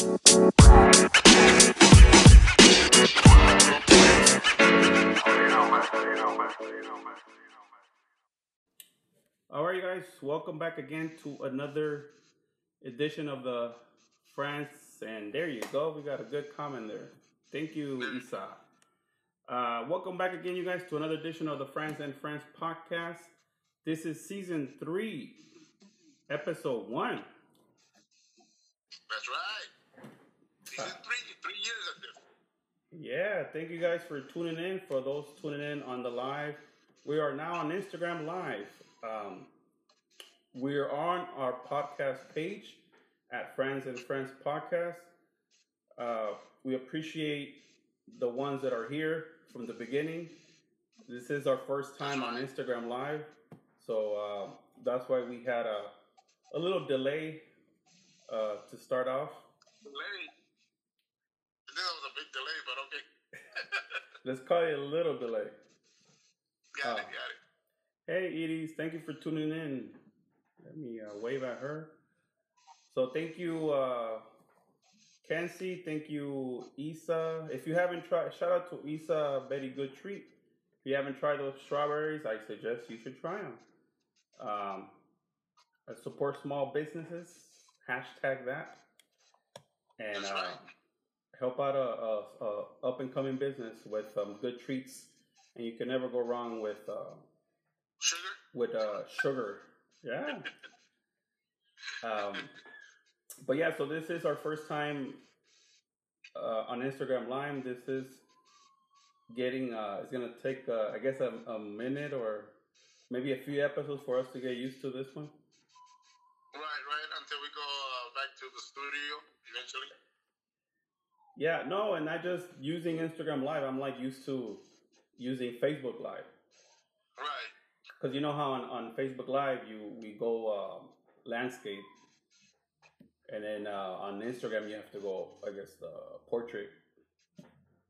All right, you guys, welcome back again to another edition of the Friends. And there you go, we got a good comment there. Thank you, Isa. Uh, welcome back again, you guys, to another edition of the Friends and Friends podcast. This is season three, episode one. That's right. Season three, three years of this. Yeah, thank you guys for tuning in. For those tuning in on the live, we are now on Instagram Live. Um, we are on our podcast page at Friends and Friends Podcast. Uh, we appreciate the ones that are here from the beginning. This is our first time on Instagram Live, so uh, that's why we had a, a little delay uh, to start off. Delay. I think that was a big delay, but okay. Let's call it a little delay. got Oh. it, got it. Hey, Edie, thank you for tuning in. Let me uh, wave at her. So, thank you, uh, Kenzie. Thank you, Isa. If you haven't tried, shout out to Isa, Betty Good Treat. If you haven't tried those strawberries, I suggest you should try them. Um, I support small businesses. Hashtag that. And uh. Help out a, a, a up and coming business with um, good treats. And you can never go wrong with. Uh, Sugar? with uh, sugar. Yeah. Um, but yeah, so this is our first time uh, on Instagram Live. This is getting. Uh, it's gonna take, uh, I guess, a, a minute or maybe a few episodes for us to get used to this one. Right, right. Until we go uh, back to the studio eventually. Yeah, no, and not just using Instagram Live. I'm like used to using Facebook Live Right. because you know how on, on Facebook Live you we go um, landscape, and then uh, on Instagram you have to go, I guess, the portrait.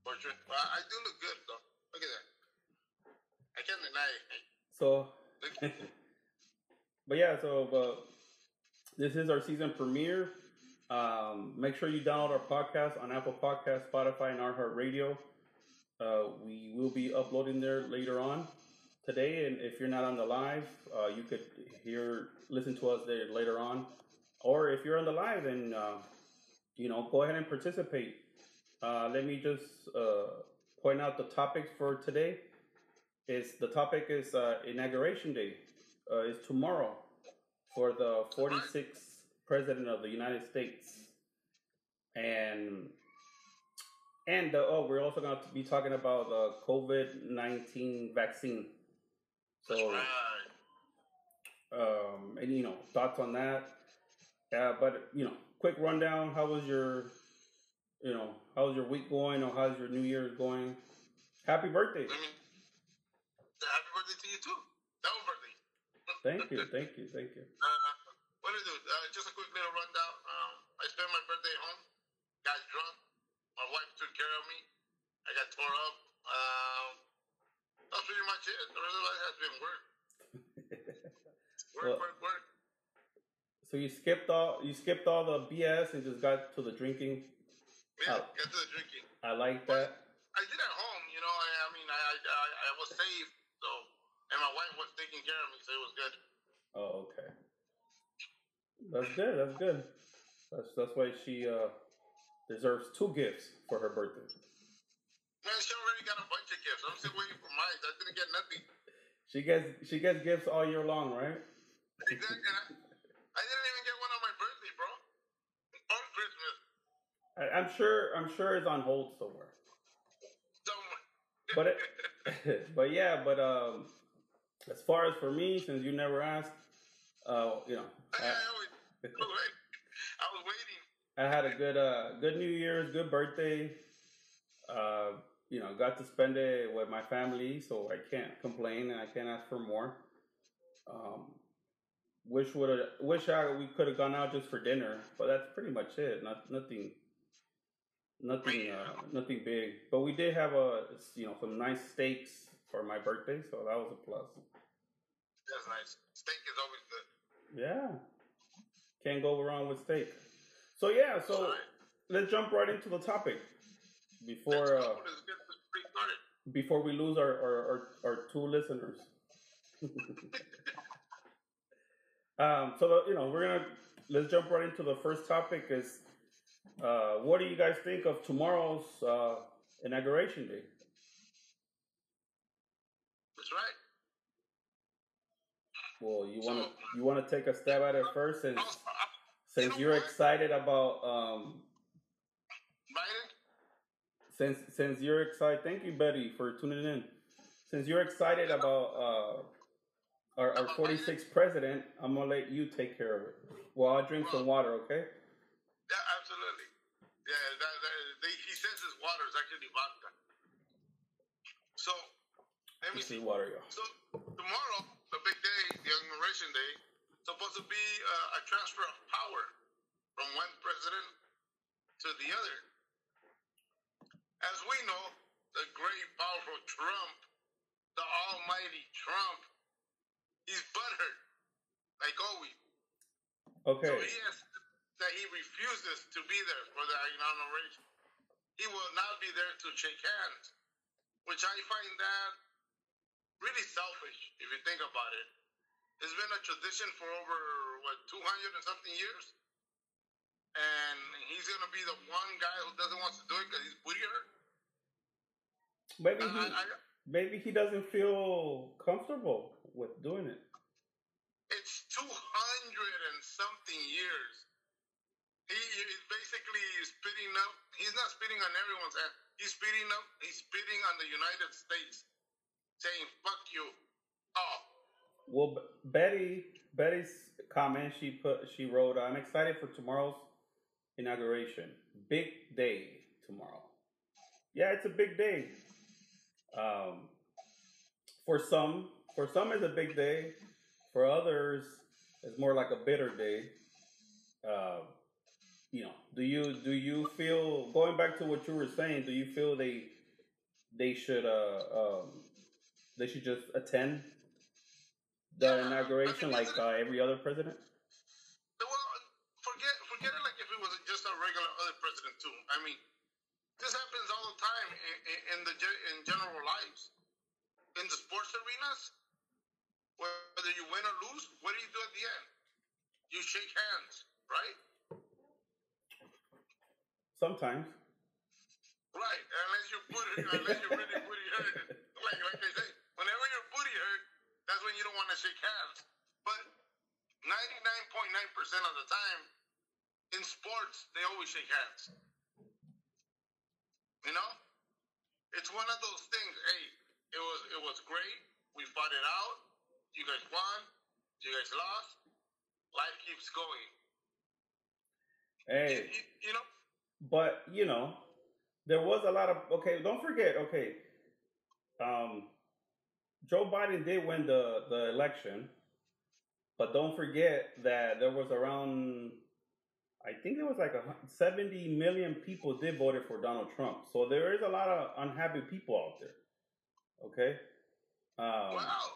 Portrait. Well, I do look good, though. Look at that. I can't deny it. So, but yeah, so but this is our season premiere. Um, make sure you download our podcast on Apple Podcast, Spotify, and iHeartRadio. Uh, we will be uploading there later on today, and if you're not on the live, uh, you could hear listen to us there later on. Or if you're on the live, and uh, you know, go ahead and participate. Uh, let me just uh, point out the topic for today. Is the topic is uh, inauguration day? Is tomorrow for the 46th president of the United States, and and uh, oh, we're also going to be talking about the COVID 19 vaccine. So, um, and you know, thoughts on that. Uh, but you know, quick rundown. How was your, you know, how's your week going, or how's your New Year's going? Happy birthday! Happy birthday to you, too. Double birthday. Thank you, thank you, thank you. Uh, I do? Uh, just a quick little rundown. Um, I spent my birthday at home. Got drunk. My wife took care of me. I got tore up. Um, that's pretty much it. The rest of it has been work. Work, Well- work, work. So you skipped all you skipped all the BS and just got to the drinking. Yeah, Oh. get to the drinking. I like that. I did at home, you know. I, I mean, I, I, I, I was safe, so, and my wife was taking care of me, so it was good. Oh, okay. That's good. That's good. That's that's why she uh, deserves two gifts for her birthday. Man, she already got a bunch of gifts. I'm still waiting for mine. I didn't get nothing. She gets she gets gifts all year long, right? Exactly. I, I didn't even get one on my birthday, bro. On Christmas. I, I'm sure I'm sure it's on hold somewhere. Somewhere. But it, but yeah, but um, as far as for me, since you never asked, uh, you know, I, I, I, I was wait- I was waiting. I had a good uh good New Year's, good birthday. Uh, you know, got to spend it with my family, so I can't complain and I can't ask for more. Um, wish would have wish I we could have gone out just for dinner, but that's pretty much it. Not nothing, nothing, uh, nothing big. But we did have a you know some nice steaks for my birthday, so that was a plus. That's nice. Steak is always good. Yeah, can't go wrong with steak. So yeah, so Alright. let's jump right into the topic before uh, Let's get this pretty started. before we lose our our, our, our two listeners. um, so the, you know we're gonna let's jump right into the first topic. Is uh, what do you guys think of tomorrow's uh, inauguration day? That's right. Well, you want to you want to take a stab at it first, I'll- since you're excited about um, Biden, since since you're excited. Thank you, Betty, for tuning in. Since you're excited about uh, our our 46th president, I'm gonna let you take care of it. Well, I'll drink some water, okay? yeah, absolutely. Yeah, that, that, they, he says his water is actually vodka. So, let me see. water, y'all. So tomorrow, the big day, the inauguration day, supposed to be uh, a transfer of power from one president to the other. As we know, the great, powerful Trump, the almighty Trump, he's butthurt, like always. Okay. So he has that he refuses to be there for the inauguration. He will not be there to shake hands, which I find that really selfish if you think about it. It's been a tradition for over what 200 and something years, and he's gonna be the one guy who doesn't want to do it because he's booty hurt. Maybe he I, I, maybe he doesn't feel comfortable with doing it. it's 200 and something years. He is basically spitting up. He's not spitting on everyone's ass. He's spitting up. He's spitting on the United States, saying "fuck you." Oh, Well, Betty Betty's comment she put she wrote, "I'm excited for tomorrow's inauguration. Big day tomorrow. Yeah, it's a big day. Um, for some, for some it's a big day. For others, it's more like a bitter day. Uh, you know, do you do you feel going back to what you were saying? Do you feel they they should uh um, they should just attend the inauguration like uh, every other president? well, forget forget it like if it was just a regular other president too. I mean, this happens all the time in, in, the in general lives, in the sports arenas. Whether you win or lose, what do you do at the end? You shake hands, right? Sometimes. Right, unless you put it, unless you're really booty hurt. Like like they say, whenever you're booty hurt, that's when you don't want to shake hands. But ninety nine point nine percent of the time, in sports, they always shake hands. You know, it's one of those things. Hey, it was it was great. We fought it out. You guys won. You guys lost. Life keeps going. Hey, You, you know, but you know, there was a lot of okay. Don't forget, okay. Um, Joe Biden did win the the election, but don't forget that there was around, I think there was like a seventy million people did voted for Donald Trump. So there is a lot of unhappy people out there. Okay. Um, Wow.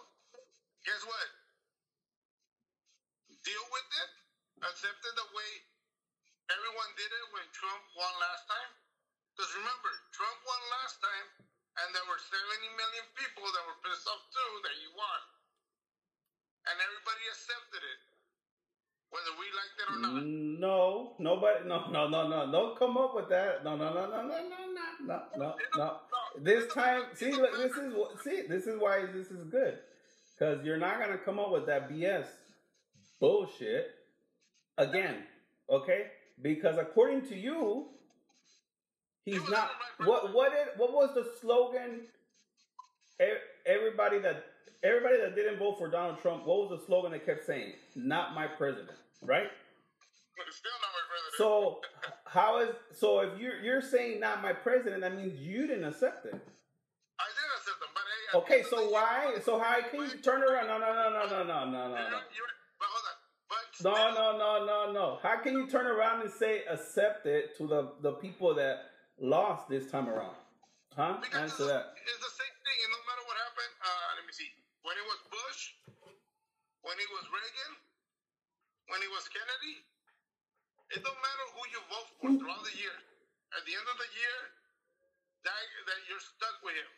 Guess what? Deal with it. Accept it the way everyone did it when Trump won last time. Because remember, Trump won last time, and there were 70 million people that were pissed off too that he won. And everybody accepted it, whether we liked it or not. No, nobody. No, no, no, no. Don't come up with that. No, no, no, no, no, no, no, no, no, no. This time, see, look, this is what. See, this is why this is good, because you're not gonna come up with that BS bullshit again. Okay, because according to you, he's not. What? What? Did, what was the slogan? Everybody that everybody that didn't vote for Donald Trump, what was the slogan they kept saying? Not my president, right? Still not my president. So how is so if you're you're saying not my president, that means you didn't accept it. I did accept them, but hey, Okay, the end of so why so how can you turn around? No, no, no, no, no, no, no, no, no. But hold on. No, no, no, no, no. How can you turn around and say accept it to the the people that lost this time around? Huh? Because Answer that. It's the same thing, and no matter what happened, uh, let me see. When it was Bush, when it was Reagan, when it was Kennedy, it don't matter who you vote for throughout the year. at the end of the year, that that you're stuck with him.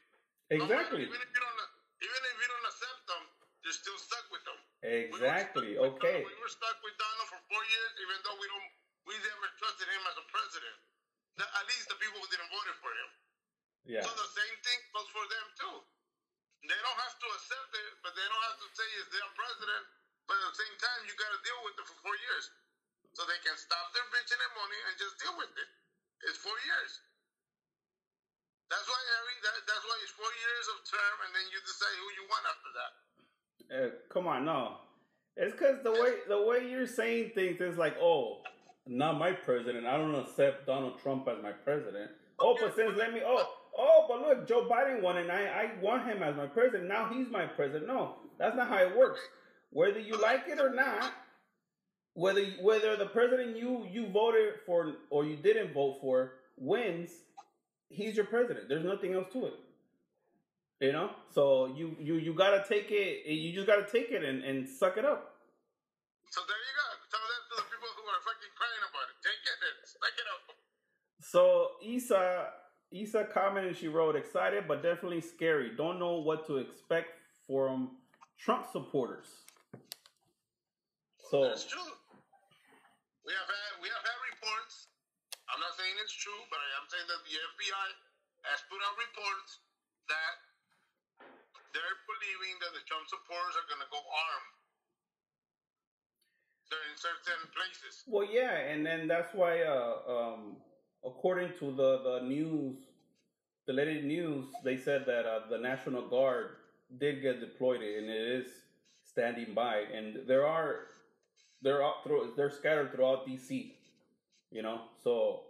Exactly. Even if you don't, even if you don't accept them, you're still stuck with them. Exactly. We were stuck with Okay. Donald- we were stuck with Donald for four years, even though we don't, we never trusted him as a president. The- at least the people who didn't vote for him. Yeah. So the same thing goes for them too. They don't have to accept it, but they don't have to say it's their president. But at the same time, you got to deal with it for four years, so they can stop their bitching and money and just deal with it. It's four years. That's why Harry. That, that's why it's four years of term, and then you decide who you want after that. Uh, come on, no. It's because the way the way you're saying things is like, oh, not my president. I don't accept Donald Trump as my president. Oh, but since let me, oh, oh, but look, Joe Biden won, and I I want him as my president. Now he's my president. No, that's not how it works. Whether you like it or not, whether whether the president you you voted for or you didn't vote for wins, he's your president. There's nothing else to it. You know, so you you you gotta take it. You just gotta take it and, and suck it up. So there you go. Tell that to the people who are fucking crying about it. Take it and suck it up. So Isa Isa commented. She wrote, "Excited but definitely scary. Don't know what to expect from Trump supporters." So That's true. We have had we have had reports. I'm not saying it's true, but I am saying that the FBI has put out reports that they're believing that the Trump supporters are going to go armed. They're in certain places. Well, yeah, and then that's why, uh, um, according to the the news, the latest news, they said that uh, the National Guard did get deployed, and it is standing by, and there are they're through, they're scattered throughout DC, you know. So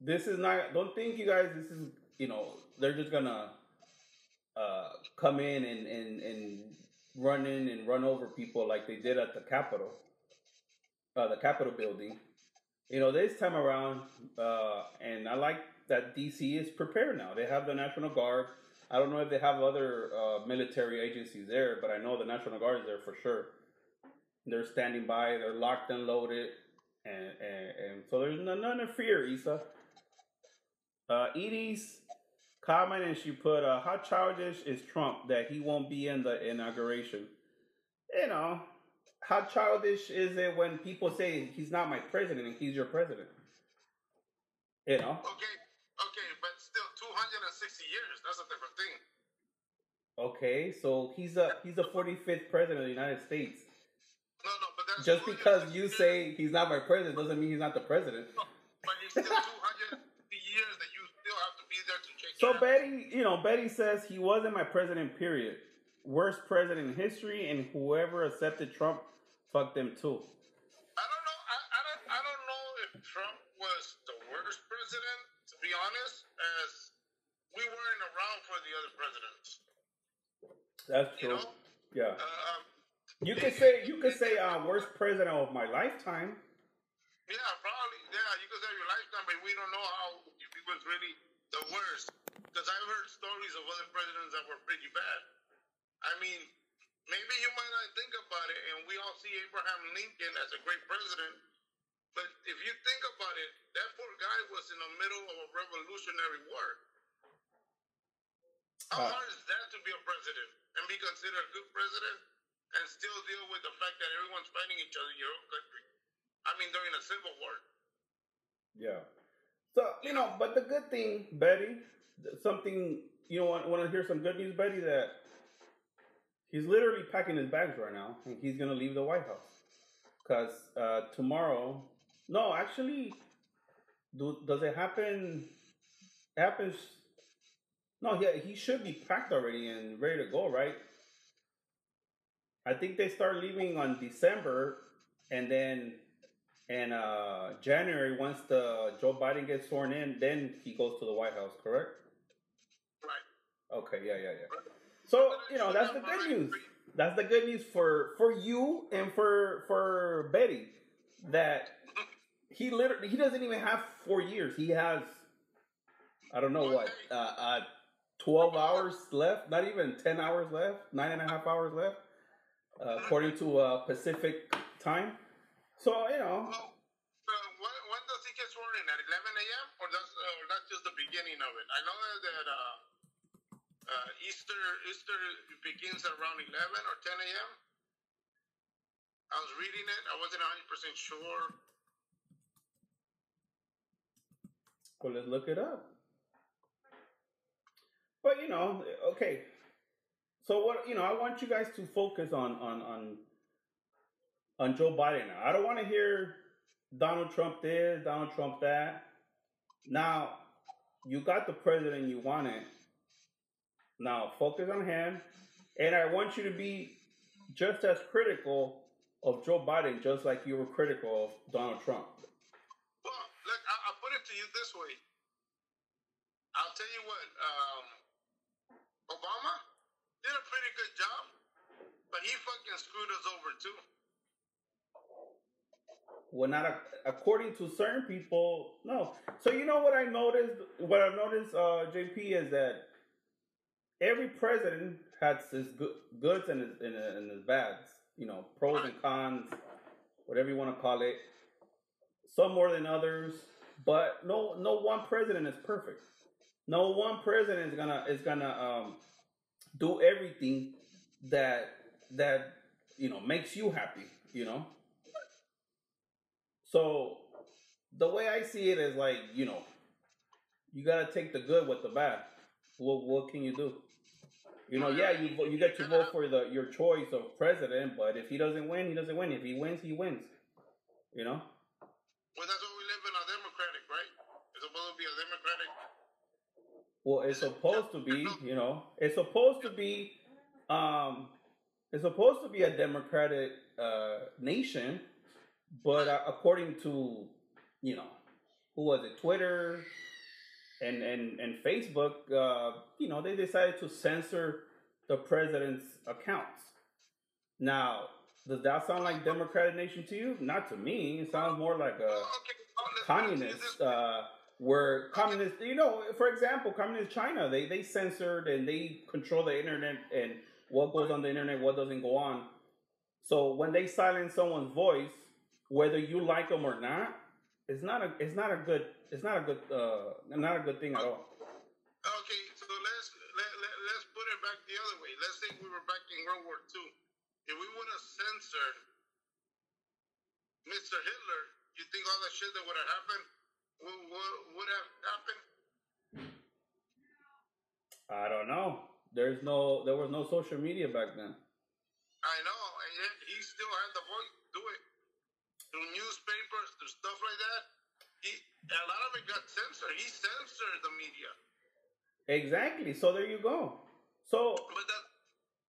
this is not. Don't think you guys. This is you know they're just gonna uh, come in and and and run in and run over people like they did at the Capitol uh, the Capitol building. You know, this time around, uh, and I like that DC is prepared now. They have the National Guard. I don't know if they have other uh, military agencies there, but I know the National Guard is there for sure. They're standing by. They're locked and loaded, and and, and so there's none, none to fear, Isa. Uh, Edie's comment, and she put, uh, "How childish is Trump that he won't be in the inauguration?" You know, how childish is it when people say he's not my president and he's your president? You know? Okay, okay, but still 260 years. That's a different thing. Okay, so he's a he's the 45th president of the United States. No, no, but that's Just because you say he's not my president doesn't mean he's not the president. But it's still 250 years that you still have to be there to take So. Betty, you know, Betty says he wasn't my president. Period. Worst president in history, and whoever accepted Trump fucked them too. I don't know. I, I don't. I don't know if Trump was the worst president. To be honest, as we weren't around for the other presidents. That's You true. know. Yeah. Uh, um, You could say you could say uh, worst president of my lifetime. yeah, probably. Yeah, you could say your lifetime, but we don't know how if he was really the worst. Because I've heard stories of other presidents that were pretty bad. I mean, maybe you might not think about it, and we all see Abraham Lincoln as a great president. But if you think about it, that poor guy was in the middle of a revolutionary war. How Uh, hard is that to be a president and be considered a good president and still deal with the fact that everyone's fighting each other in your own country? I mean, during a civil war. Yeah. So you know, but the good thing, Betty, something you know, want, want to hear some good news, Betty? That he's literally packing his bags right now, and he's gonna leave the White House because uh, tomorrow. No, actually, do, does it happen? Happens. No, he he should be packed already and ready to go, right? I think they start leaving on December, and then in uh, January, once the Joe Biden gets sworn in, then he goes to the White House. Correct? Right. Okay. Yeah. Yeah. Yeah. So you know that's the good news. That's the good news for for you and for for Betty that he literally he doesn't even have four years. He has I don't know what uh, uh twelve hours left. Not even ten hours left. Nine and a half hours left, uh, according to uh, Pacific time. So you know, when, when does he get sworn starting at 11 a.m. or that's or that's just the beginning of it? I know that, that uh, uh, Easter Easter begins around 11 or 10 a.m. I was reading it. I wasn't 100 percent sure. Well, let's look it up. But you know, okay. So what you know, I want you guys to focus on on on on Joe Biden. I don't want to hear Donald Trump this, Donald Trump that. Now, you got the president you wanted. Now, focus on him. And I want you to be just as critical of Joe Biden, just like you were critical of Donald Trump. Well, look, I, I'll put it to you this way. I'll tell you what, um, Obama did a pretty good job, but he fucking screwed us over too. Well, not a, according to certain people, no. So you know what I noticed? What I've noticed, uh, JP, is that every president has his good, goods and his, and, and his bads. You know, pros and cons, whatever you want to call it. Some more than others, but no, no one president is perfect. No one president is gonna is gonna um, do everything that that you know makes you happy. You know. So the way I see it is like, you know, you gotta take the good with the bad. What what can you do? You know, yeah, you you get to vote for the your choice of president, but if he doesn't win, he doesn't win. If he wins, he wins. You know. Well, that's what we live in a democratic, right? It's supposed to be a democratic. Well, it's supposed to be, you know, it's supposed to be, um, it's supposed to be a democratic uh, nation, but uh, according to, you know, who was it, Twitter and and and Facebook, uh, you know, they decided to censor the president's accounts. Now, does that sound like democratic nation to you? Not to me. It sounds more like a Well, okay, well, let's- let's communist uh, where communist you know for example communist china they they censored and they control the internet and what goes on the internet what doesn't go on so when they silence someone's voice whether you like them or not it's not a it's not a good it's not a good uh not a good thing at all Okay, so let's let, let, let's put it back the other way. Let's say we were back in World War II. If we would have censored Mr. Hitler, you think all that shit that would have happened would, would, would have happened? i don't know there's no there was no social media back then I know, and yet he still had the voice to do it through newspapers, through stuff like that. He a lot of it got censored. He censored the media, exactly so there you go so but that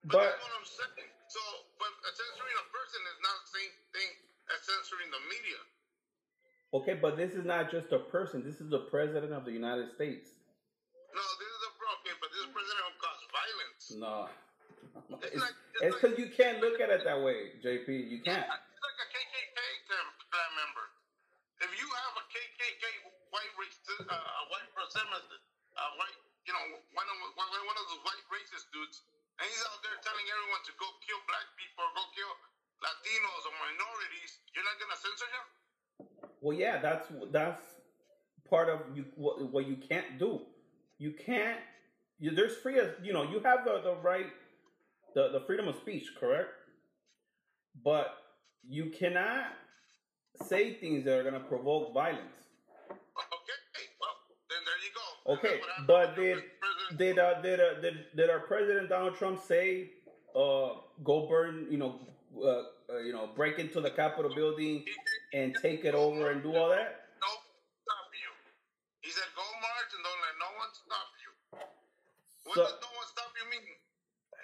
but, but that's what I'm saying. So, but censoring a person is not the same thing as censoring the media. okay but this is not just a person this is the president of the united states No, this is a problem, but this president will cause violence. No. It's It's like- like- because you can't look at it that way, JP. You can't. It's like a KKK tem- clan member. If you have a KKK white race, uh, a white supremacist, a white, you know, one of one, of those white racist dudes, and he's out there telling everyone to go kill black people, go kill Latinos or minorities, you're not gonna censor him? Well, yeah, that's that's part of you. What, what you can't do. You can't. You, there's free as you know. You have the the right, the the freedom of speech, correct? But you cannot say things that are gonna provoke violence. Okay, well, then there you go. Okay, That's what happened but did did uh, did, uh, did did our president Donald Trump say, uh, go burn, you know, uh, uh, you know, break into the Capitol building and take it over and do all that? No, stop you. He said, go march and don't let no one stop you. What So does no one stop you mean?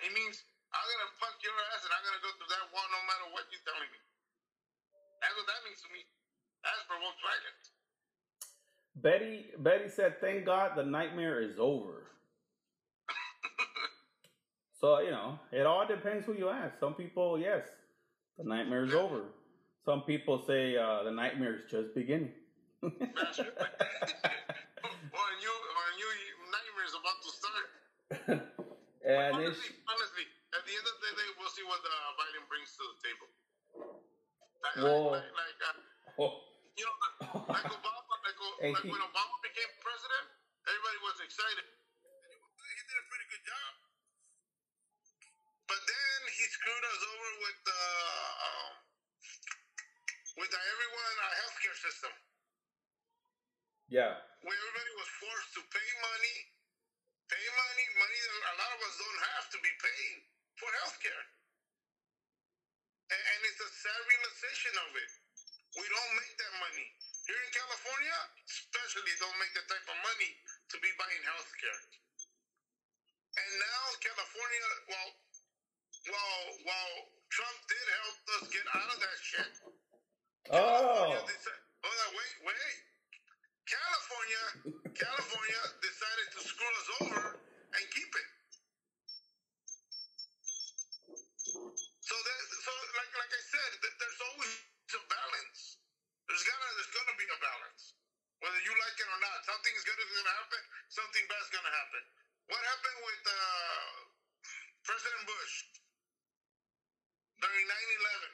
It means I'm gonna fuck your ass and I'm gonna go through that wall no matter what you're telling me. That's what that means to me. That's provoked violence. Betty Betty said, "Thank God the nightmare is over." So you know, it all depends who you ask. Some people, yes, the nightmare is over. Some people say uh, the nightmare is just beginning. It. when you when you nightmare's about to start. and honestly, honestly, at the end of the day, we'll see what uh, Biden brings to the table. Like, Well- like, like, uh, oh, you know, like Obama, like, was excited. He did a pretty good job. But then he screwed us over with the um, with the everyone uh, healthcare system, Yeah. where everybody was forced to pay money, pay money, money that a lot of us don't have to be paying for healthcare. And, and it's a sad realization of it. We don't make that money. Here in California, especially, don't make that type of money to be buying healthcare. And now California, well, well, while Trump did help us get out of that shit. Oh. California deci- hold on, wait, wait. California, California decided to screw us over and keep it. So that, so like, like I said, th- there's always a balance. There's gonna, there's gonna be a balance, whether you like it or not. Something good is gonna happen. Something bad's gonna happen. What happened with uh, President Bush during 9/11?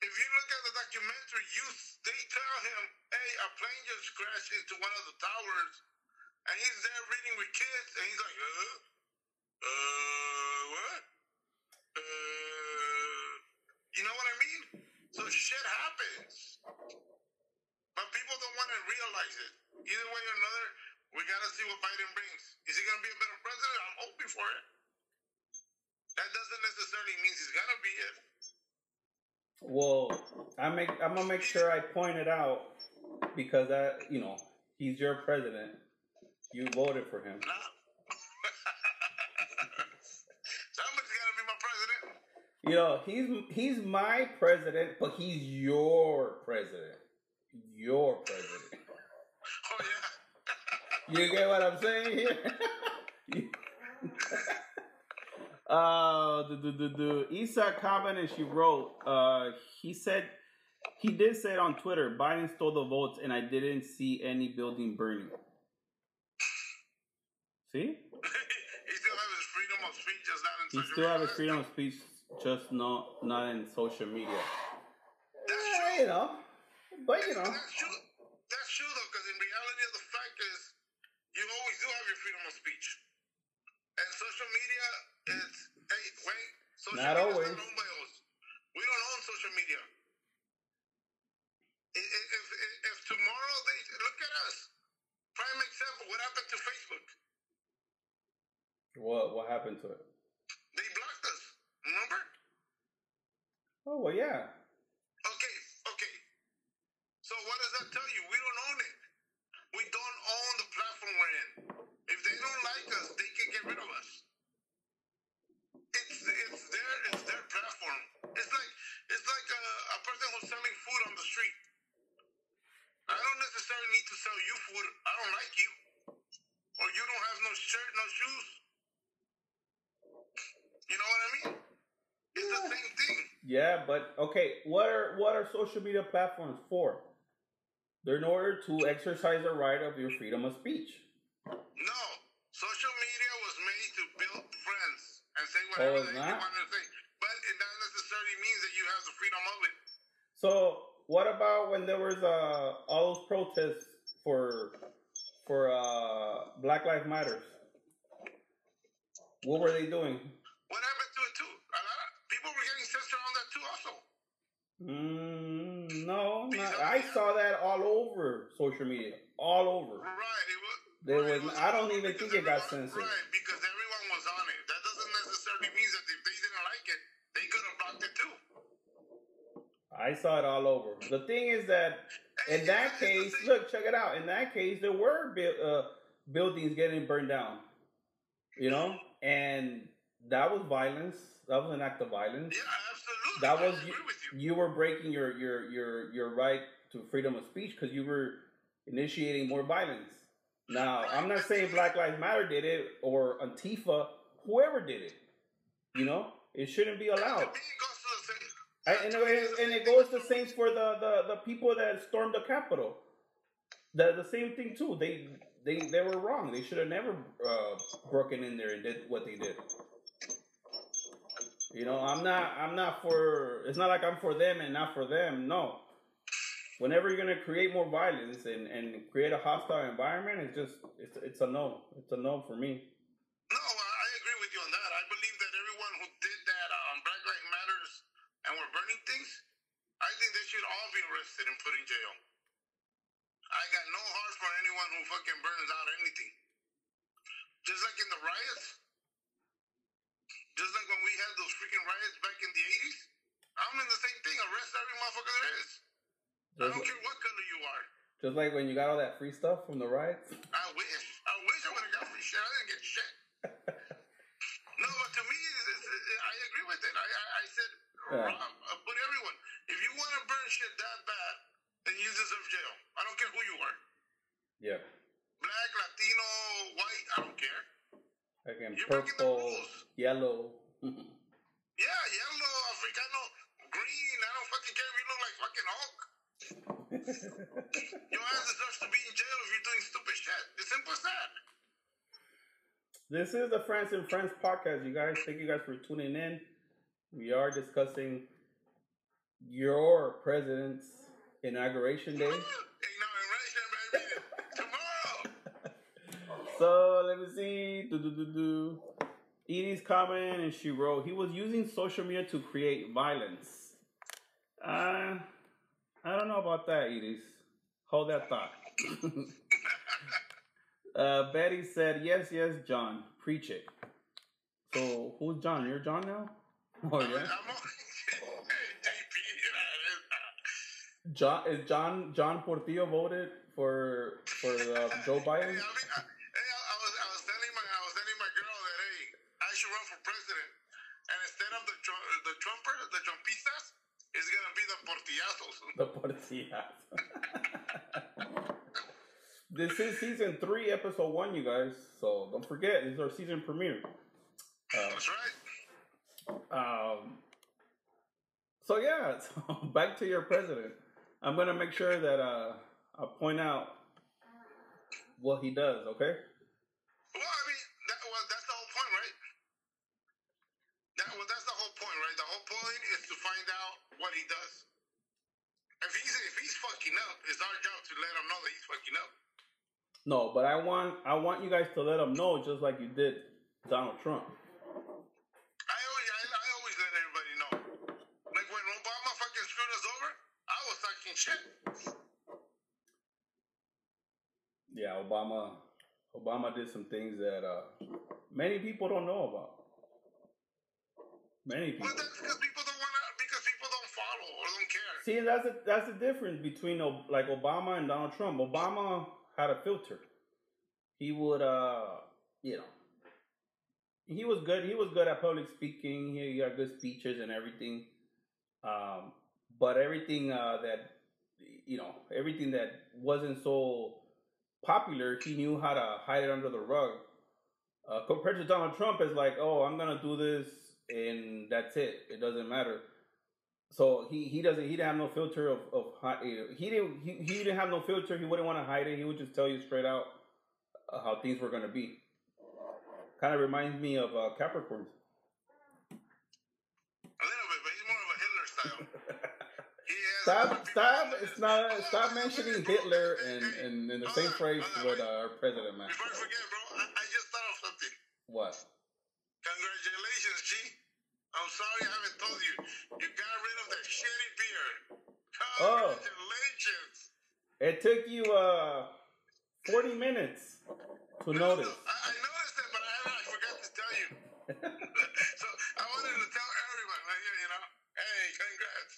If you look at the documentary, you they tell him, "Hey, a plane just crashed into one of the towers," and he's there reading with kids, and he's like, "Uh, uh, what? Uh, you know what I mean?" So shit happens, but people don't want to realize it. Either way or another, we gotta see what Biden brings. Is he gonna be a better president? I'm hoping for it. That doesn't necessarily mean he's gonna be it. Well, I make I'm gonna make sure I point it out because that you know he's your president. You voted for him. Nah. Somebody's gotta be my president. You know he's he's my president, but he's your president. Your president. Oh yeah. You get what I'm saying here? Uh, the the the, Isa comment and she wrote. Uh, he said he did say it on Twitter. Biden stole the votes, and I didn't see any building burning. See, he still has his freedom of speech, just not in he social still have his freedom of speech, just not not in social media. That's Yeah, true. you know, but you know, That's true. That's true though, because in reality, of the fact is, you always do have your freedom of speech, and social media is. Hey, wait. Social Not media always. is not owned by us. We don't own social media. I- i- If, if, if tomorrow they look at us, prime example, what happened to Facebook? what what happened to it? They blocked us. Remember? Oh well, yeah. Okay, okay. So what does that tell you? We don't own it. We don't own the platform we're in. If they don't like us, they can get rid of us. It's it's their it's their platform. It's like it's like a, a person who's selling food on the street. I don't necessarily need to sell you food. I don't like you, or you don't have no shirt, no shoes. You know what I mean? It's the same thing. Yeah, but okay, what are what are social media platforms for? They're in order to exercise the right of your freedom of speech. No, social media was made to build friends and say Oh, whatever it's that you not? want to say, but it doesn't necessarily mean that you have the freedom of it. So, what about when there was uh, all those protests for for uh, Black Lives Matters? What were they doing? What happened to it too? A lot of people were getting censored on that too, also. Mm, no, not, I saw that all over social media, all over. Right. It was. There right, was, it I don't even think it got censored. Right, because everyone was on it. That doesn't necessarily mean that if they didn't like it, they could have blocked it too. I saw it all over. The thing is that in that case, look, check it out. In that case, there were bu- uh, buildings getting burned down. You know, and that was violence. That was an act of violence. Yeah, absolutely. That I was agree with you. you were breaking your your your your right to freedom of speech because you were initiating more violence. Now, I'm not saying Black Lives Matter did it or Antifa, whoever did it. You know, it shouldn't be allowed. And, and, it goes the same for the, the, the people that stormed the Capitol. The the same thing too. They they they were wrong. They should have never uh, broken in there and did what they did. You know, I'm not I'm not for. It's not like I'm for them and not for them. No, whenever you're gonna create more violence and, and create a hostile environment, it's just it's it's a no. It's a no for me. No, I agree with you on that. I believe that everyone who did that on Black Lives Matters and were burning things, I think they should all be arrested and put in jail. I got no heart for anyone who fucking burns out anything. Just like in the riots, just like when we had those freaking riots back in the 80s, I'm in the same thing. Arrest every motherfucker there is. I don't care what color you are. Just like when you got all that free stuff from the riots. I wish. I wish I would have got free shit. I didn't get shit. no, but to me, it's, it's, it- I agree with it. I, I, I said, Yeah. Rob, uh, but everyone, if you want to burn shit that bad, then you deserve jail. I don't care who you are. Yeah. Black, Latino, white, I don't care. Again, You're breaking the purple, rules. yellow. Yeah, yellow, Africano, green. I don't fucking care if you look like fucking Hulk. Your ass deserves to be in jail if you're doing stupid shit. It's simple as that. This is the Friends and Friends podcast, you guys. Thank you guys for tuning in. We are discussing your president's inauguration day. Inauguration, baby. Tomorrow. So let me see. Do do do do. Edie's comment, and she wrote, "He was using social media to create violence." Uh, I don't know about that, Edie's. Hold that thought. uh, Betty said, "Yes, yes, John, preach it." So who's John? You're John now? Oh yeah. I'm on JP, you know, John is John John Portillo voted for for uh, Joe Hey, Biden. I, mean, I, hey, I, I was I was telling my I was telling my girl that hey, I should run for president, and instead of the Trump, the Trumper, the Trumpistas, it's gonna be the Portillazos. The Portillas. This is season three, episode one, you guys. So don't forget, this is our season premiere. Uh, That's right. um, so yeah, so back to your president. I'm gonna make sure that uh, I point out what he does. Okay. Well, I mean, that, well, that's the whole point, right? That, well, that's the whole point, right? The whole point is to find out what he does. If he's if he's fucking up, it's our job to let him know that he's fucking up. No, but I want I want you guys to let them know, just like you did Donald Trump. I always I, I always let everybody know. Like when Obama fucking screwed us over, I was talking shit. Yeah, Obama. Obama did some things that uh, many people don't know about. Many people. But that's because people don't want to, because people don't follow or don't care. See, that's a, that's the difference between like Obama and Donald Trump. Obama had a filter. He would, uh, you know, he was good. He was good at public speaking. He got good speeches and everything. Um, but everything uh, that you know, everything that wasn't so popular, he knew how to hide it under the rug. Uh, compared to Donald Trump, is like, oh, I'm gonna do this, and that's it. It doesn't matter. So he, he doesn't he didn't have no filter of of he didn't he, he didn't have no filter. He wouldn't want to hide it. He would just tell you straight out uh, how things were gonna be. Kind of reminds me of uh, Capricorns. A little bit, but he's more of a Hitler style. He has Stop stop it's not on, stop mentioning. Hitler and, and in the same phrase with our president, man. Before I forget, bro, I, I just thought of something. What? I'm sorry I haven't told you. You got rid of that shitty beer. Oh. Congratulations. It took you uh 40 minutes to No, notice. no, I, I noticed it, but I, I forgot to tell you. so I wanted to tell everyone, like, you know, hey, congrats.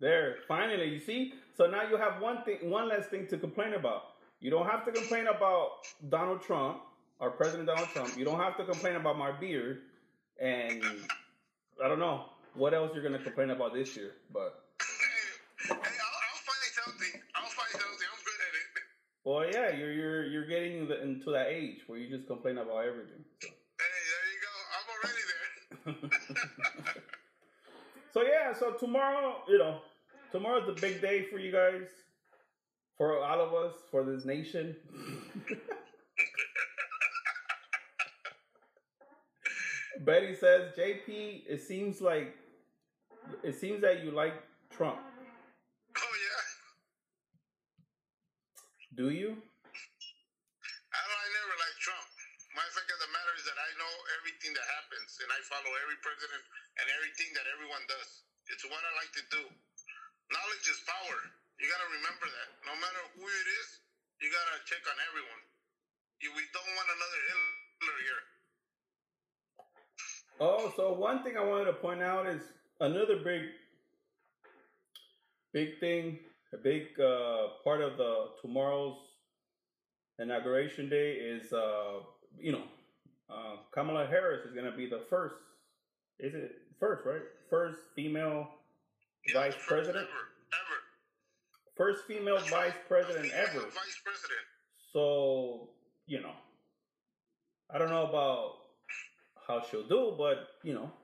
There, finally, you see. So now you have one thing, one less thing to complain about. You don't have to complain about Donald Trump, our President Donald Trump. You don't have to complain about my beard, and I don't know what else you're gonna complain about this year. But Hey, hey I'll, I'll find something. I'll find something. I'm good at it. well, yeah, you're you're you're getting the, into that age where you just complain about everything. Hey, there you go. I'm already there. so yeah, so tomorrow, you know, tomorrow's the big day for you guys, for all of us, for this nation. Betty says, JP, it seems like it seems that you like Trump. Oh, yeah. Do you? I don't. I never like Trump. My fact of the matter is that I know everything that happens, and I follow every president and everything that everyone does. It's what I like to do. Knowledge is power. You gotta remember that. No matter who it is, you gotta check on everyone. We don't want another Hitler here. Oh, so one thing I wanted to point out is another big, big thing, a big uh, part of the tomorrow's inauguration day is, uh, you know, uh, Kamala Harris is going to be the first. Is it first, right? First female Yeah, vice first president. ever, ever. First female vice president Female ever. Vice president. So, you know, I don't know about how she'll do, but, you know,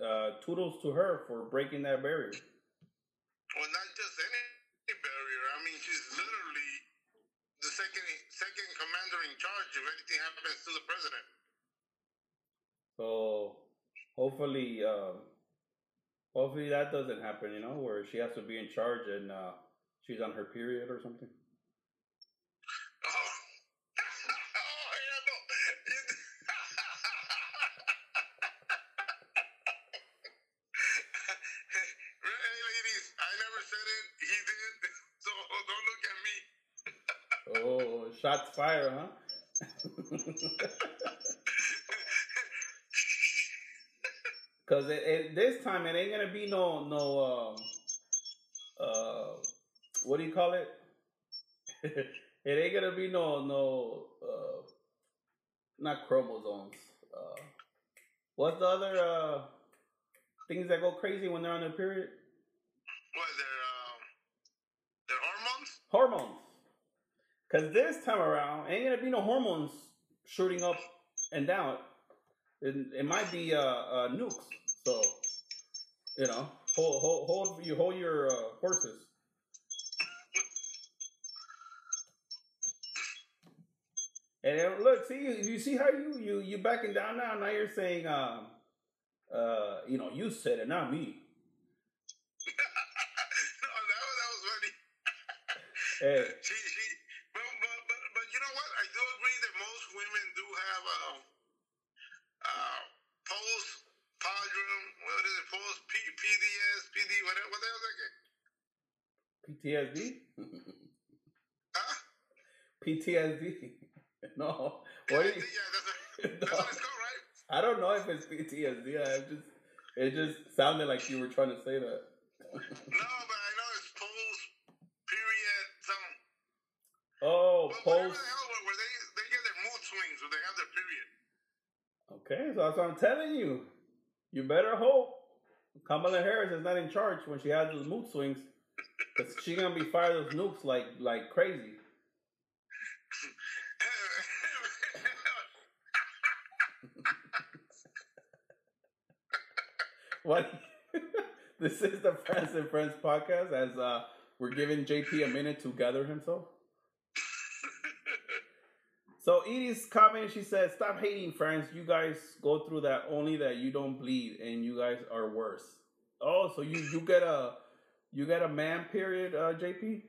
uh, toodles to her for breaking that barrier. Well, not just any barrier. I mean, she's literally the second second commander in charge if anything happens to the president. So, hopefully, uh, hopefully that doesn't happen, you know, where she has to be in charge and uh, she's on her period or something. Fired, huh? Cause it, it, this time it ain't gonna be no no um uh what do you call it? it ain't gonna be no no uh not chromosomes. Uh, what's the other uh things that go crazy when they're on their period? What, their, um, their hormones? Hormones. Cause this time around ain't gonna be no hormones shooting up and down. It, it might be uh, uh nukes. So you know, hold hold hold you hold your uh, horses. And then, look, see, you, you see how you you you backing down now. Now you're saying, um, uh, you know, you said it, not me. no, that was, that was funny. Hey, She, she, but, but, but, but you know what? I do agree that most women do have um, uh, post podrum, what is it? Post P, PDS, PD, whatever. What the hell is that? PTSD. Huh? PTSD. no, what do you? yeah, that's, what- No. what it's called, right? I don't know if it's PTSD. I just it just sounded like you were trying to say that. No, but I know it's post period something. Oh, Well, whatever the hell, where, where they they get their mood swings when they have their period. Okay, so that's what I'm telling you. You better hope Kamala Harris is not in charge when she has those mood swings, because she gonna be firing those nukes like like crazy. What? this is the Friends and Friends podcast. As uh, we're giving JP a minute to gather himself. So Edie's comment, she said, "Stop hating, friends. You guys go through that only that you don't bleed, and you guys are worse." Oh, so you you get a you get a man period, uh, JP?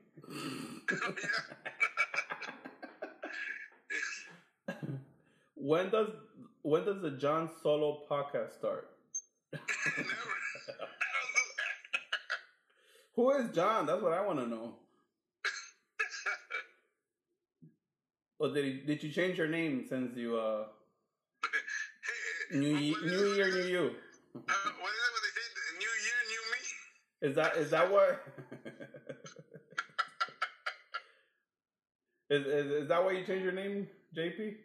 when does when does the John Solo podcast start? Never. I don't know that. Who is John? That's what I want to know. Or did he, did you change your name since you uh new Ye- New Year New You? Uh, what is it? What they say? New year, new me. Is that is that what? is, is is that why you changed your name, JP?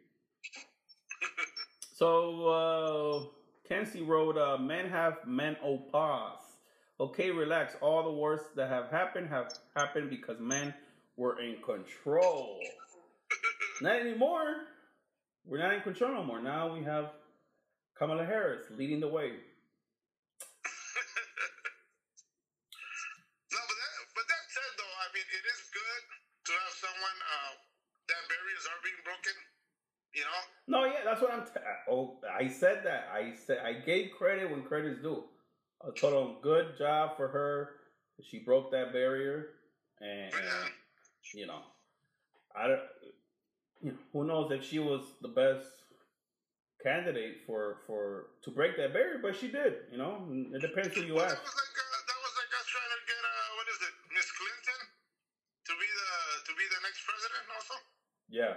So uh Kenzie wrote, uh, "Men have menopause. Okay, relax. All the worst that have happened have happened because men were in control. Not anymore. We're not in control no more. Now we have Kamala Harris leading the way. No, but that, but that said though, I mean, it is good to have someone uh, that barriers are being broken. You know, No, yeah, that's what I'm. T- oh, I said that. I said I gave credit when credit's due. I told him good job for her. She broke that barrier, and Yeah. you know, I don't. You who knows if she was the best candidate for for to break that barrier, but she did. You know, it depends who you ask. that was like uh, that was like us trying to get uh, what is it, Miss Clinton, to be the to be the next president. Also, Yeah,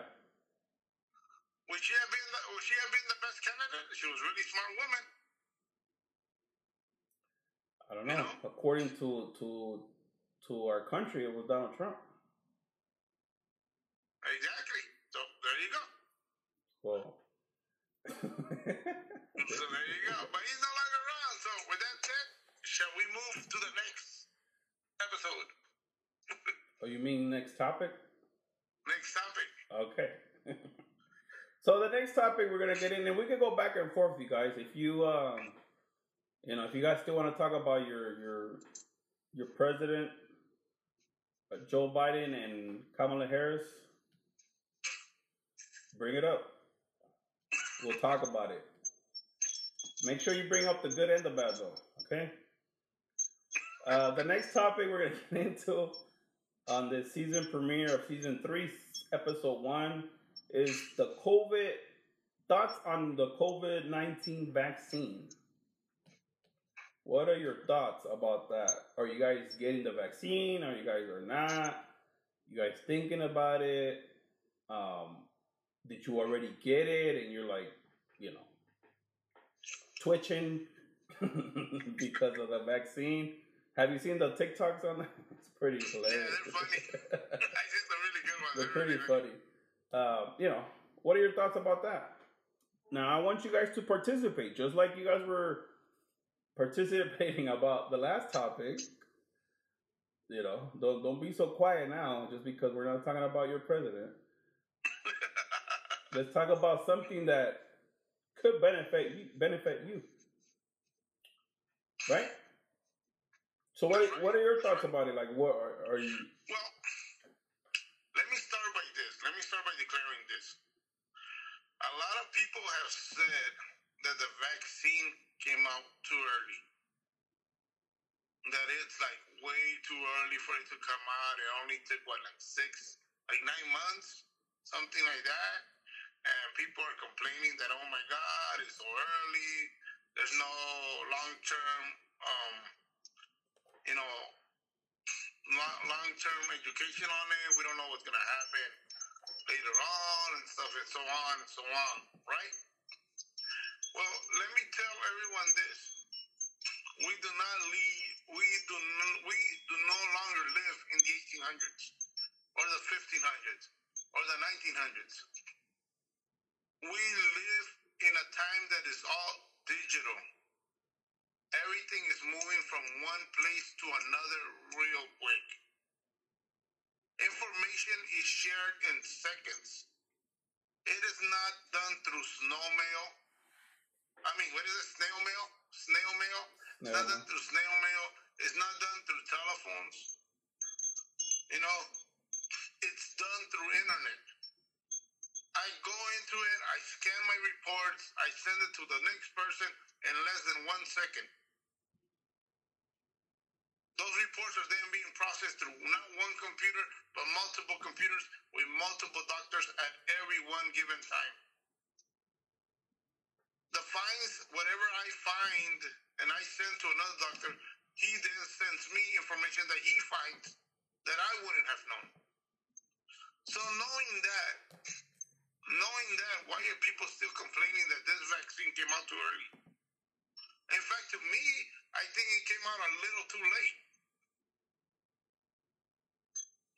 would she have been the, would she have been the best candidate? She was a really smart woman. I don't You know. know? According to to to our country, it was Donald Trump. Exactly. So there you go. Well, So there you go. But he's no longer around. So with that said, shall we move to the next episode? oh, you mean next topic? Next topic. Okay. so the next topic we're gonna get in, and we could go back and forth, you guys. If you, um, you know, if you guys still want to talk about your your your president, uh, Joe Biden and Kamala Harris, bring it up. We'll talk about it. Make sure you bring up the good and the bad, though. Okay. Uh, the next topic we're gonna get into on the season premiere of season three, episode one, is the COVID thoughts on the COVID nineteen vaccine. What are your thoughts about that? Are you guys getting the vaccine? Are you guys are not? You guys thinking about it? Um, did you already get it and you're like, you know, twitching because of the vaccine? Have you seen the TikToks on that? It's pretty hilarious. they're funny. I think they're really good ones. They're pretty really funny. Uh, you know, what are your thoughts about that? Now, I want you guys to participate, just like you guys were participating about the last topic. You know, don't don't be so quiet now, just because we're not talking about your president. Let's talk about something that could benefit you, benefit you, right? So, what what are your thoughts about it? Like, what are, are you? Well, let me start by this. Let me start by declaring this. A lot of people have said that the vaccine came out too early. That it's like way too early for it to come out. It only took what, like six, like nine months, something like that. And people are complaining that, oh my God, it's so early. There's no long term, um, you know, long term education on it. We don't know what's going to happen later on and stuff and so on and so on, right? Well, let me tell everyone this. We do not leave, we do, we do no longer live in the 1800s or the 1500s or the 1900s. We live in a time that is all digital. Everything is moving from one place to another real quick. Information is shared in seconds. It is not done through snow mail. I mean, what is it? Snail mail? Snail mail? It's not done through snail mail. It's not done through telephones. You know, it's done through internet. I go into it, I scan my reports, I send it to the next person in less than one second. Those reports are then being processed through not one computer, but multiple computers with multiple doctors at every one given time. The fines, whatever I find and I send to another doctor, he then sends me information that he finds that I wouldn't have known. So knowing that, knowing that, why are people still complaining that this vaccine came out too early? In fact, to me, I think it came out a little too late.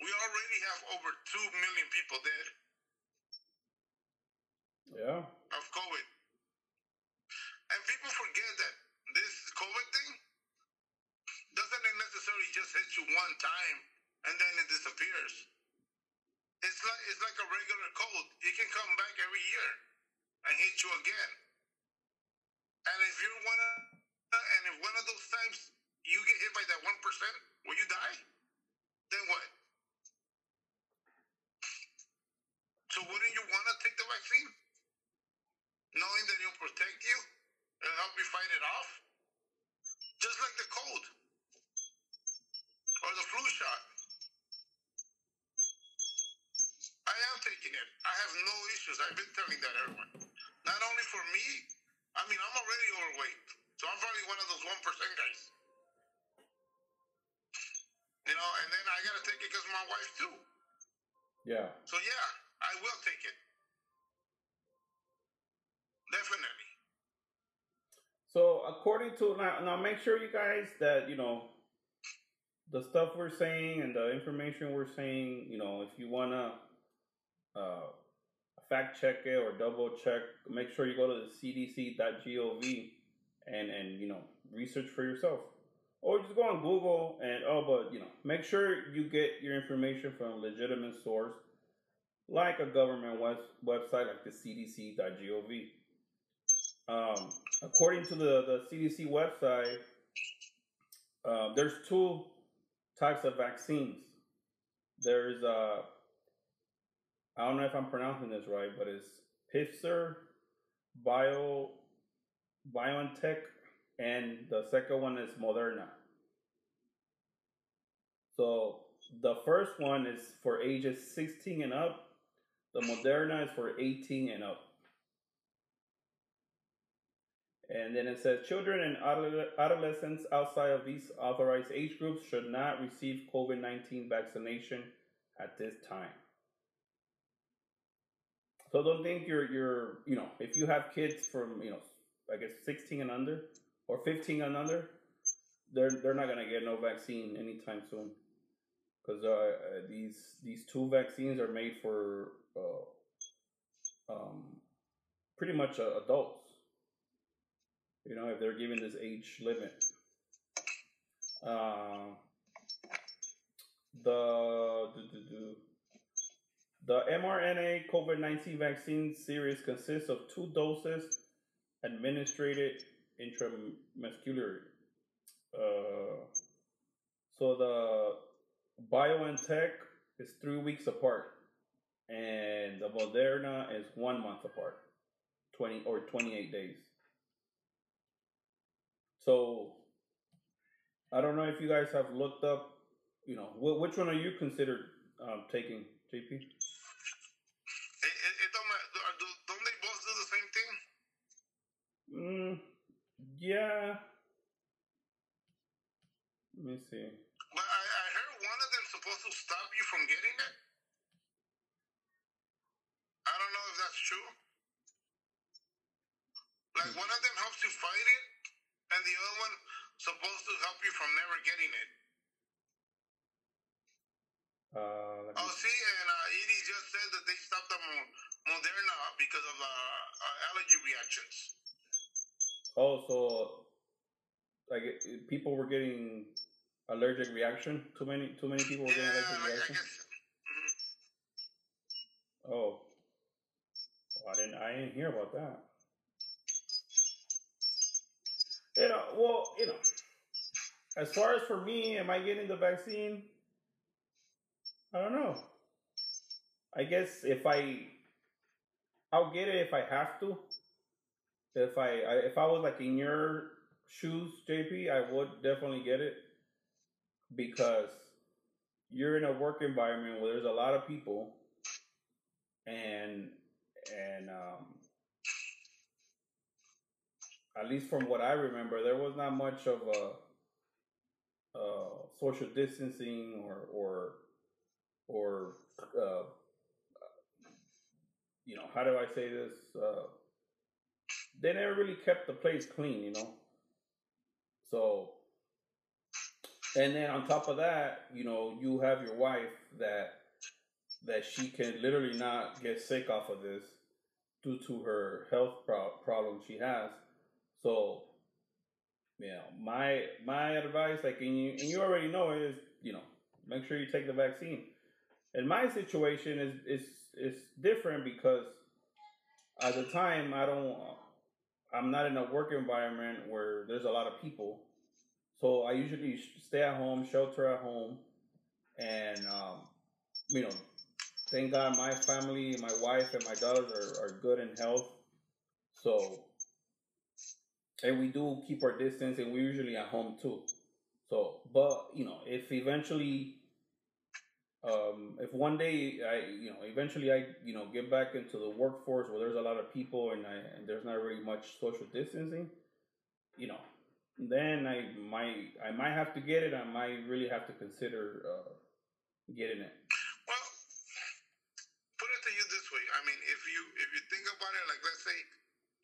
We already have over 2 million people dead Yeah. of COVID. And people forget that this COVID thing doesn't necessarily just hit you one time and then it disappears. It's like it's like a regular cold. It can come back every year and hit you again. And if you're one of and if one of those times you get hit by that one percent will you die, then what? So wouldn't you want to take the vaccine? Knowing that it'll protect you and help you fight it off? Just like the cold or the flu shot. Am taking it. I have no issues. I've been telling that everyone. Not only for me, I mean, I'm already overweight. So I'm probably one of those 1% guys. You know, and then I got to take it because my wife, too. Yeah. So, yeah, I will take it. Definitely. So according to now, now make sure you guys that you know the stuff we're saying and the information we're saying. You know, if you wanna uh, fact check it or double check, make sure you go to the CDC.gov and and you know research for yourself, or just go on Google and oh, but you know make sure you get your information from a legitimate source, like a government web, website like the CDC.gov. Um, according to the, the CDC website, uh, there's two types of vaccines. There's, uh, I don't know if I'm pronouncing this right, but it's Pfizer, Bio, BioNTech, and the second one is Moderna. So the first one is for ages 16 and up. The Moderna is for 18 and up. And then it says children and adolescents outside of these authorized age groups should not receive COVID 19 vaccination at this time. So don't think you're, you're, you know, if you have kids from, you know, I guess 16 and under or 15 and under, they're, they're not to get no vaccine anytime soon. Because uh, these, these two vaccines are made for uh, um, pretty much uh, adults you know, if they're given this age limit. Uh, the, the, the, the mRNA COVID 19 vaccine series consists of two doses administered intramuscularly. Uh, so the BioNTech is three weeks apart, and the Moderna is one month apart, 20 or 28 days. So I don't know if you guys have looked up, you know, wh- which one are you considered um, taking, JP? Mm, yeah. Let me see. But I, I heard one of them supposed to stop you from getting it. I don't know if that's true. Like one of them helps you fight it, and the other one supposed to help you from never getting it. Uh, Oh, see, and uh, Edie just said that they stopped the Moderna because of uh, uh, allergy reactions. Oh, so like it- people were getting allergic reaction. Too many, too many people were getting Yeah, allergic reaction. Mhm. Oh, well, I didn't. I didn't hear about that. You know, well, you know, as far as for me, am I getting the vaccine? I don't know. I guess if I, I'll get it if I have to. If I, I if I was like in your shoes, JP, I would definitely get it because you're in a work environment where there's a lot of people, and and um, at least from what I remember, there was not much of a, uh social distancing or or or uh, you know how do I say this? Uh, they never really kept the place clean, you know. So, and then on top of that, you know, you have your wife that that she can literally not get sick off of this due to her health pro- problems she has. So, you know, my my advice, like, and you and you already know, is you know, make sure you take the vaccine. And my situation is is is different because at the time I don't, I'm not in a work environment where there's a lot of people. So I usually stay at home, shelter at home, and um, you know, thank God my family, my wife, and my daughters are, are good in health. So, and we do keep our distance, and we're usually at home too. So, but you know, if eventually um, if one day I, you know, eventually I, you know, get back into the workforce where there's a lot of people and I and there's not really much social distancing, you know, then I might I might have to get it. I might really have to consider uh, getting it. Well, put it to you this way. I mean, if you if you think about it, like let's say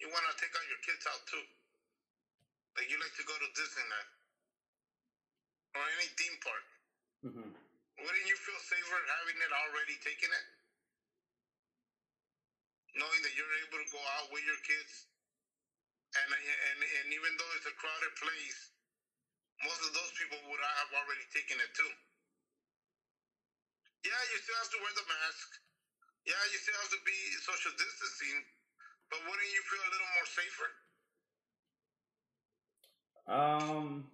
you want to take out your kids out too, like you like to go to Disneyland or any theme park. Mm-hmm. Wouldn't you feel safer having it already taken it? Knowing that you're able to go out with your kids, and and and even though it's a crowded place, most of those people would have already taken it too. Yeah, you still have to wear the mask. Yeah, you still have to be social distancing, but wouldn't you feel a little more safer? Um,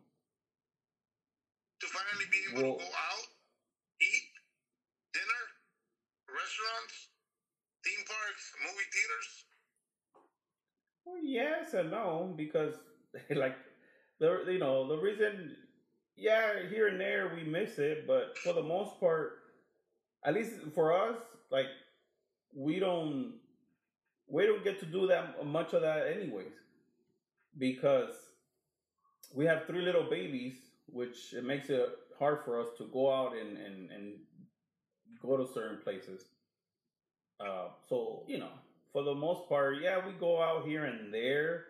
to finally be able Well- to go out, dinner, restaurants, theme parks, movie theaters. well, yes and no because like the you know the reason, yeah, here and there we miss it, but for the most part, at least for us, like we don't we don't get to do that much of that anyways because we have three little babies which it makes it hard for us to go out and and, and go to certain places. Uh, so you know for the most part yeah we go out here and there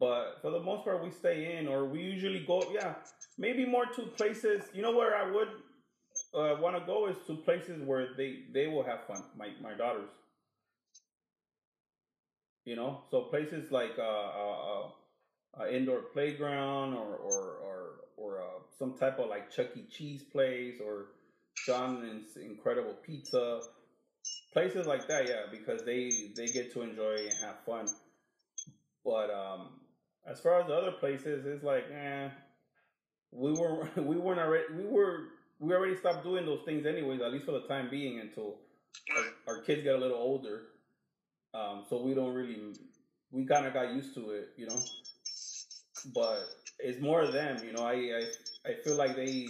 but for the most part we stay in or we usually go yeah maybe more to places. You know where i would uh, want to go is to places where they they will have fun my my daughters. You know so places like uh, uh, uh, indoor playground or or or, or uh, some type of like chuck e. Cheese place or john's incredible pizza. Places like that yeah because they they get to enjoy and have fun. But um as far as the other places it's like eh we were we weren't already we were we already stopped doing those things anyways at least for the time being until our, our kids get a little older. Um, so we don't really we kind of got used to it you know? But it's more of them you know? I, I i feel like they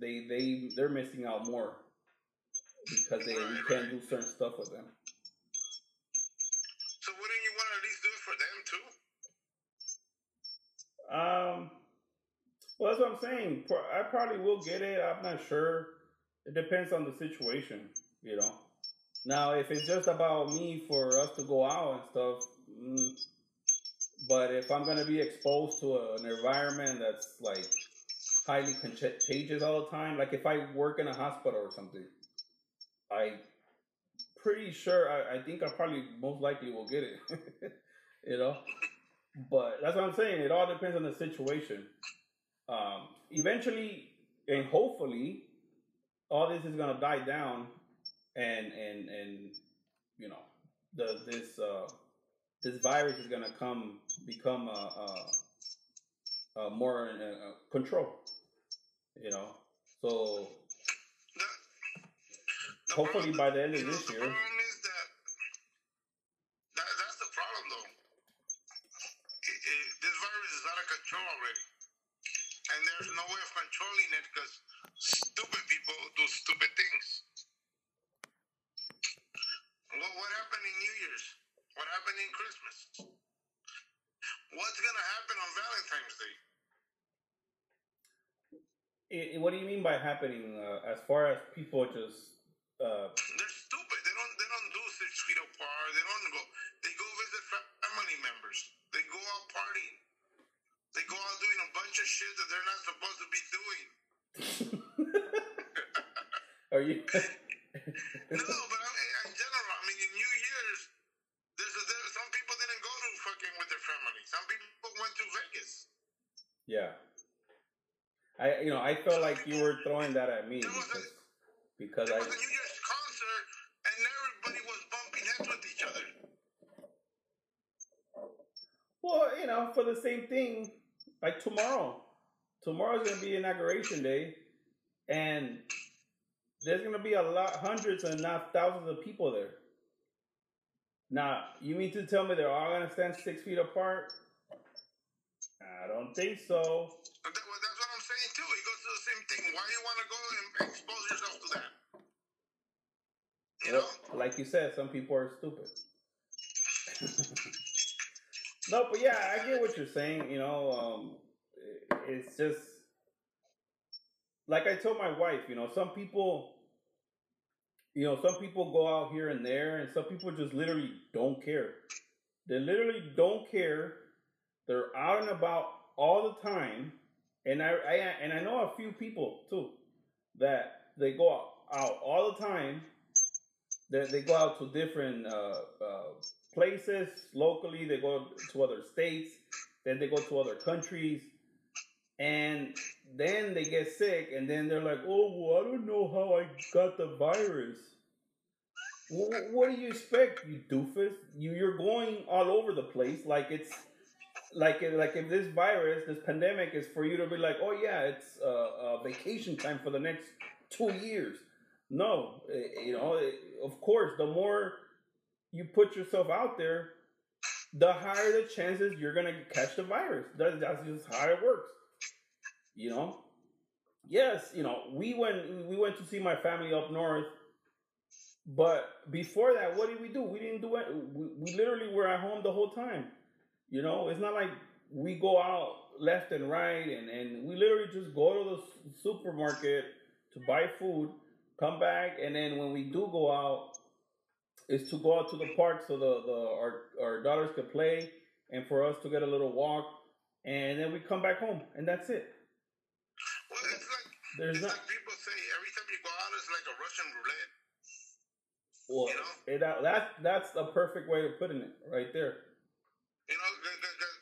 they they they're missing out more because they we can't do certain stuff with them So wouldn't you want to at least do it for them too? Um, well, that's what I'm saying. I probably will get it. I'm not sure. It depends on the situation, you know. Now, if it's just about me for us to go out and stuff, mm, but if I'm gonna be exposed to a, an environment that's like highly contagious all the time, like if I work in a hospital or something, I pretty sure I, I think I probably most likely will get it. you know. But that's what I'm saying. It all depends on the situation. Um, eventually, and hopefully, all this is gonna die down, and and and you know, the this uh, this virus is gonna come become uh, uh, uh, more in uh, control. You know, so The, the hopefully problem- by the end of this year. problem is that, that that's the problem though. It, it, this virus is out of control already, and there's no way of controlling it because stupid people do stupid things. What what happened in New Year's? What happened in Christmas? What's gonna happen on Valentine's Day? I- I- what do you mean by happening? Uh, as far as people just uh, They're stupid. They don't. They don't do six feet apart. They don't go. They go visit family members. They go out partying. They go out doing a bunch of shit that they're not supposed to be doing. are you? No, but I mean, in general, I mean, in New Year's, there's a, there, some people didn't go to fucking with their family. Some people went to Vegas. Yeah. I you know I felt like you were throwing that at me because because I was a New Year's concert, and everybody was bumping heads with each other. well you know for the same thing like tomorrow tomorrow's gonna be inauguration day and there's gonna be a lot hundreds and not thousands of people there. Now you mean to tell me they're all gonna stand six feet apart? I don't think so. But that, well, that's what I'm saying too. It goes to the same thing Why you want to go and expose yourself to that? You Well, know? like you said, some people are stupid. no, but yeah, I get what you're saying. You know, um, it's just like I told my wife. You know, some people, you know, some people go out here and there, and some people just literally don't care. They literally don't care. They're out and about all the time, and I, I and I know a few people too that they go out, all the time they, they go out to different uh, uh, places locally. They go to other states. Then they go to other countries, and then they get sick, and then they're like, "Oh, well, I don't know how I got the virus." Wh- What do you expect, you doofus? You you're going all over the place like it's like like if this virus, this pandemic, is for you to be like, "Oh yeah, it's uh, uh, vacation time for the next two years." No, eh, you know, eh, of course, the more you put yourself out there, the higher the chances you're gonna catch the virus. That's, that's just how it works. You know. Yes, you know, we went we went to see my family up north, but before that, what did we do? We didn't do it. We, we literally were at home the whole time. You know, it's not like we go out left and right, and and we literally just go to the supermarket to buy food come back, and then when we do go out, is to go out to the park so the, the our our daughters could play, and for us to get a little walk, and then we come back home, and that's it. Well, it's like There's it's not like people say every time you go out, it's like a Russian roulette. well, You know? it, that that's that's a perfect way of putting it right there. You know,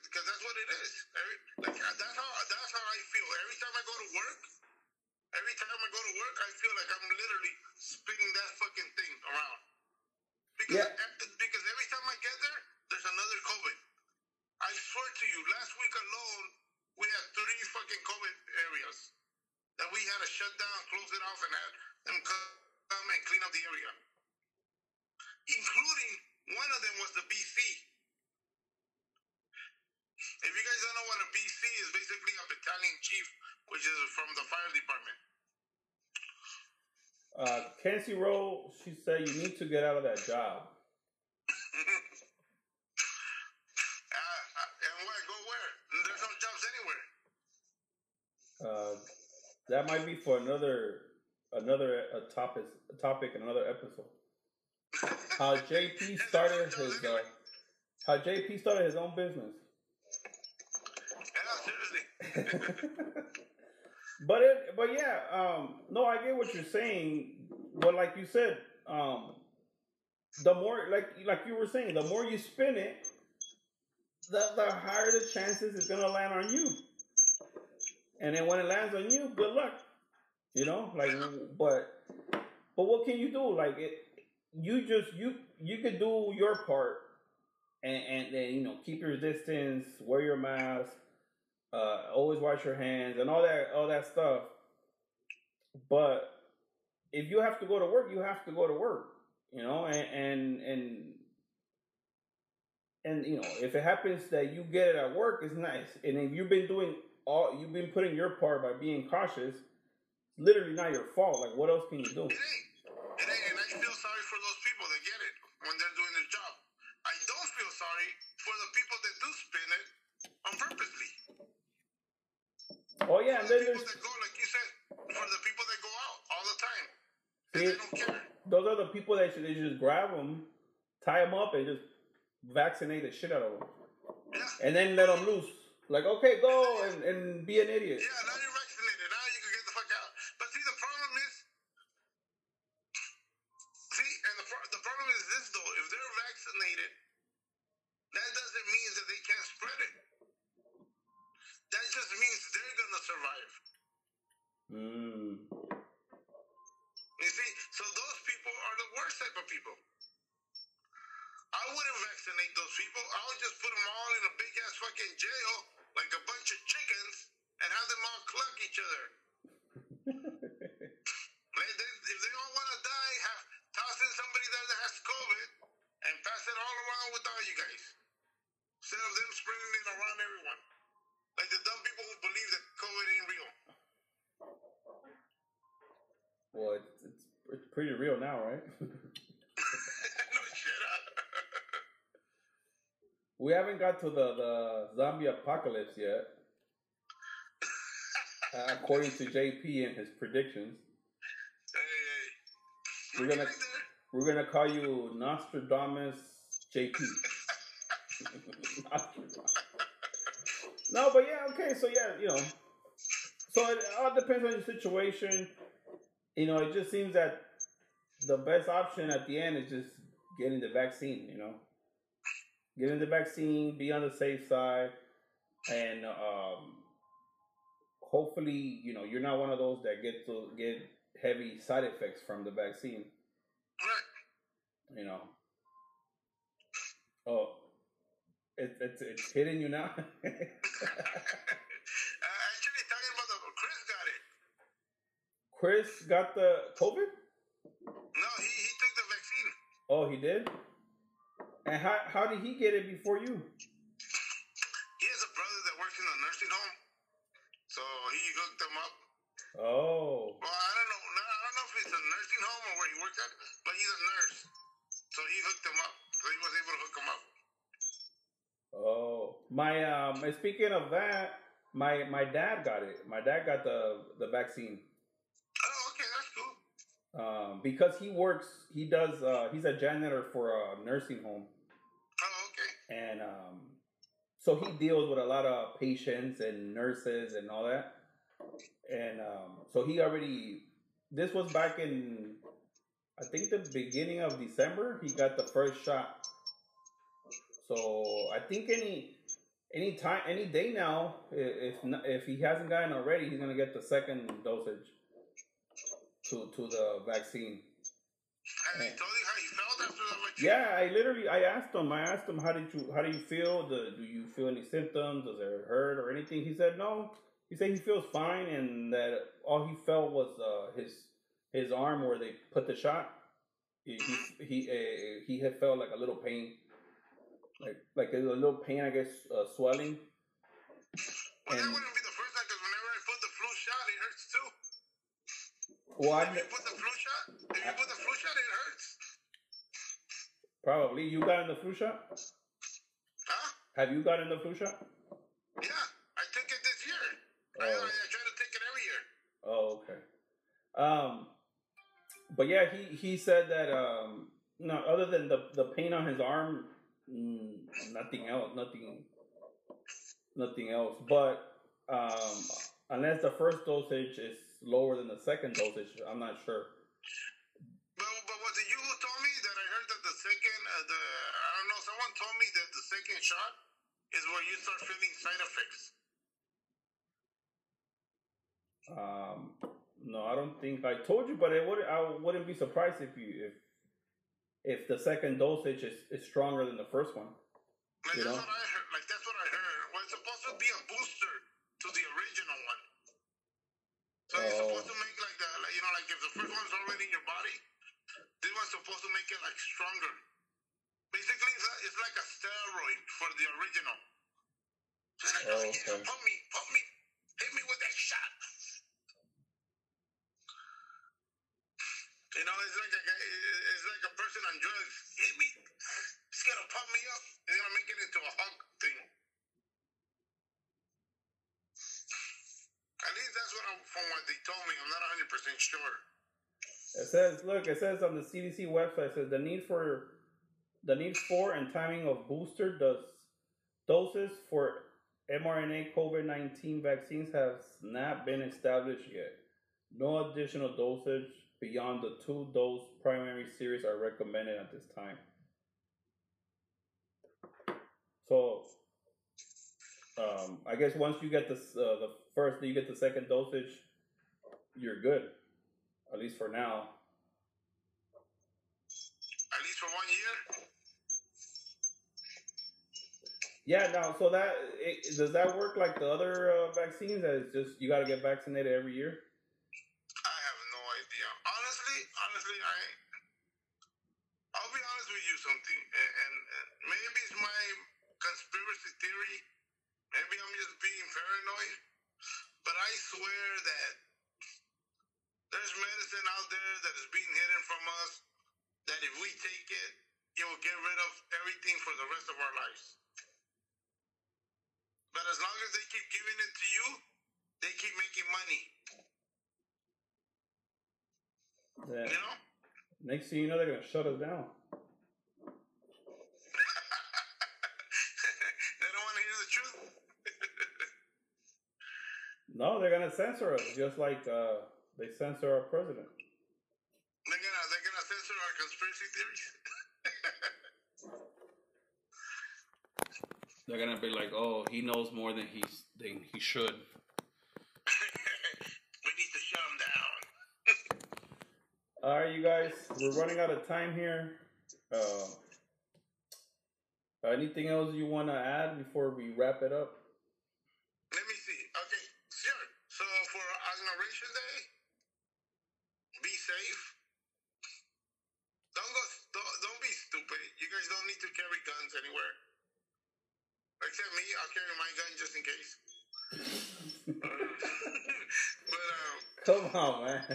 because that's what it is. Every, like uh, that's how that's how I feel. Every time I go to work, every time I go to work, I feel like I'm literally spinning that fucking thing around. Because Yeah. e- because every time I get there, there's another COVID. I swear to you, last week alone, we had three fucking COVID areas that we had to shut down, close it off, and had them co- come and clean up the area. Including one of them was the BC. If you guys don't know what a BC is, basically a battalion chief, which is from the fire department. Uh, Kenzie Rowe, she said you need to get out of that job. Uh, uh, and where? Go where? There's no jobs anywhere. Uh, that might be for another another a topic a topic in another episode. How JP started his uh, how JP started his own business. Yeah, seriously. but it but yeah, um no, I get what you're saying. But like you said, um the more like like you were saying, the more you spin it, the the higher the chances it's gonna land on you. And then when it lands on you, good luck. You know, like but but what can you do? Like it you just you you could do your part and and then you know keep your distance, wear your mask, uh, always wash your hands, and all that all that stuff. But if you have to go to work, you have to go to work. You know, and and and, and you know if it happens that you get it at work, it's nice. And if you've been doing all, you've been putting your part by being cautious. Literally not your fault. Like what else can you do? It ain't. It ain't. And I feel sorry for those people that get it when they're doing their job. I don't feel sorry for the people that do spin it on purposely. Oh yeah, and then the people there's that go, like you said, for the people that go out all the time. And See, they don't care. Those are the people that should they should just grab them, tie them up, and just vaccinate the shit out of them, Yeah. and then let them loose. Like okay, go and, and be an idiot. Yeah, haven't got to the the zombie apocalypse yet, uh, according to JP and his predictions. Hey, hey. We're gonna- We're gonna call you Nostradamus JP. Nostradamus. no, but yeah, okay. So yeah, you know, so it all depends on your situation. You know, it just seems that the best option at the end is just getting the vaccine. You know, getting the vaccine, be on the safe side, and um, hopefully, you know, you're not one of those that get to get heavy side effects from the vaccine Right. you know. Oh, it, it's it's hitting you now. Actually, talking about the Chris got it. Chris got the COVID. No, he, he took the vaccine. Oh, he did. And how how did he get it before you? He has a brother that works in a nursing home, so he hooked him up. Oh, Well, I don't know. no, I don't know if it's a nursing home or where he works at, but he's a nurse, so he hooked him up. So he was able to hook him up. oh. My um. Speaking of that, my my dad got it. My dad got the the vaccine. Oh, okay, that's cool. Um, because he works, he does. Uh, he's a janitor for a nursing home. And um, so he deals with a lot of patients and nurses and all that. And um, so he already. This was back in, I think the beginning of December. He got the first shot. So I think any any time any day now, if if he hasn't gotten already, he's gonna get the second dosage to to the vaccine. Has he Yeah. told you how he felt after the vaccine? Yeah, I literally I asked him. I asked him how did you how do you feel? Do, do you feel any symptoms? Does it hurt or anything? He said no. He said he feels fine and that all he felt was uh, his his arm where they put the shot. He he he, uh, he had felt like a little pain, like like a little pain, I guess, uh, swelling. Well, that wouldn't be the first time because whenever I put the flu shot, it hurts too. Well, I, put the flu shot, if you put the flu shot, it hurts. Probably you got in the flu shot. Huh? Have you gotten the flu shot? Yeah, I took it this year. I, I, Oh. I try to take it every year. Oh, okay. Um, but yeah, he he said that um, no, other than the the pain on his arm, mm, nothing else, nothing, nothing else. But um, unless the first dosage is lower than the second dosage, I'm not sure. But, but was it you who told me that I heard that the second, uh, the I don't know, someone told me that the second shot is where you start feeling side effects. Um, no, I don't think I told you, but it would I wouldn't be surprised if you if if the second dosage is, is stronger than the first one. Like You that's know? what I heard. Like that's what I heard. Well, it's supposed to be a booster to the original one. So it's Oh. supposed to make like the, like, you know, like if the first one's already in your body, one's supposed to make it like stronger. Basically, it's, a, it's like a steroid for the original. It's like, Oh, oh, yeah, okay. put me, put me, hit me with that shot. You know, it's like a it's like a person on drugs. Hit me. It's gonna pump me up. It's gonna make it into a hug thing. At least that's what I'm, from what they told me. I'm not 100 percent sure. It says, look, it says on the CDC website, it says the need for the need for and timing of booster does doses for mRNA COVID nineteen vaccines have not been established yet. No additional dosage beyond the two dose primary series are recommended at this time. So, um, I guess once you get this, uh, the first, you get the second dosage, you're good. At least for now. At least for one year. Yeah, no. So that it, does that work like the other uh, vaccines? That it's just you got to get vaccinated every year. I have no idea. Honestly, honestly, I. I'll be honest with you something, and, and, and maybe it's my conspiracy theory. Maybe I'm just being paranoid, but I swear that there's medicine out there that is being hidden from us that if we take it, it will get rid of everything for the rest of our lives. But as long as they keep giving it to you, they keep making money. Yeah. You know? Next thing you know, they're gonna shut us down. they don't want to hear the truth. No, they're gonna censor us, just like uh, they censor our president. They're gonna they're gonna censor our conspiracy theories. They're gonna be like, "Oh, he knows more than he's than he should." we need to shut them down. All right, you guys, we're running out of time here. Uh, anything else you want to add before we wrap it up? Let me see. Okay, sure. So for inauguration day, be safe. Don't go. Don't, don't be stupid. You guys don't need to carry guns anywhere. Except me, I'll carry my gun just in case. but um, Come on, man. but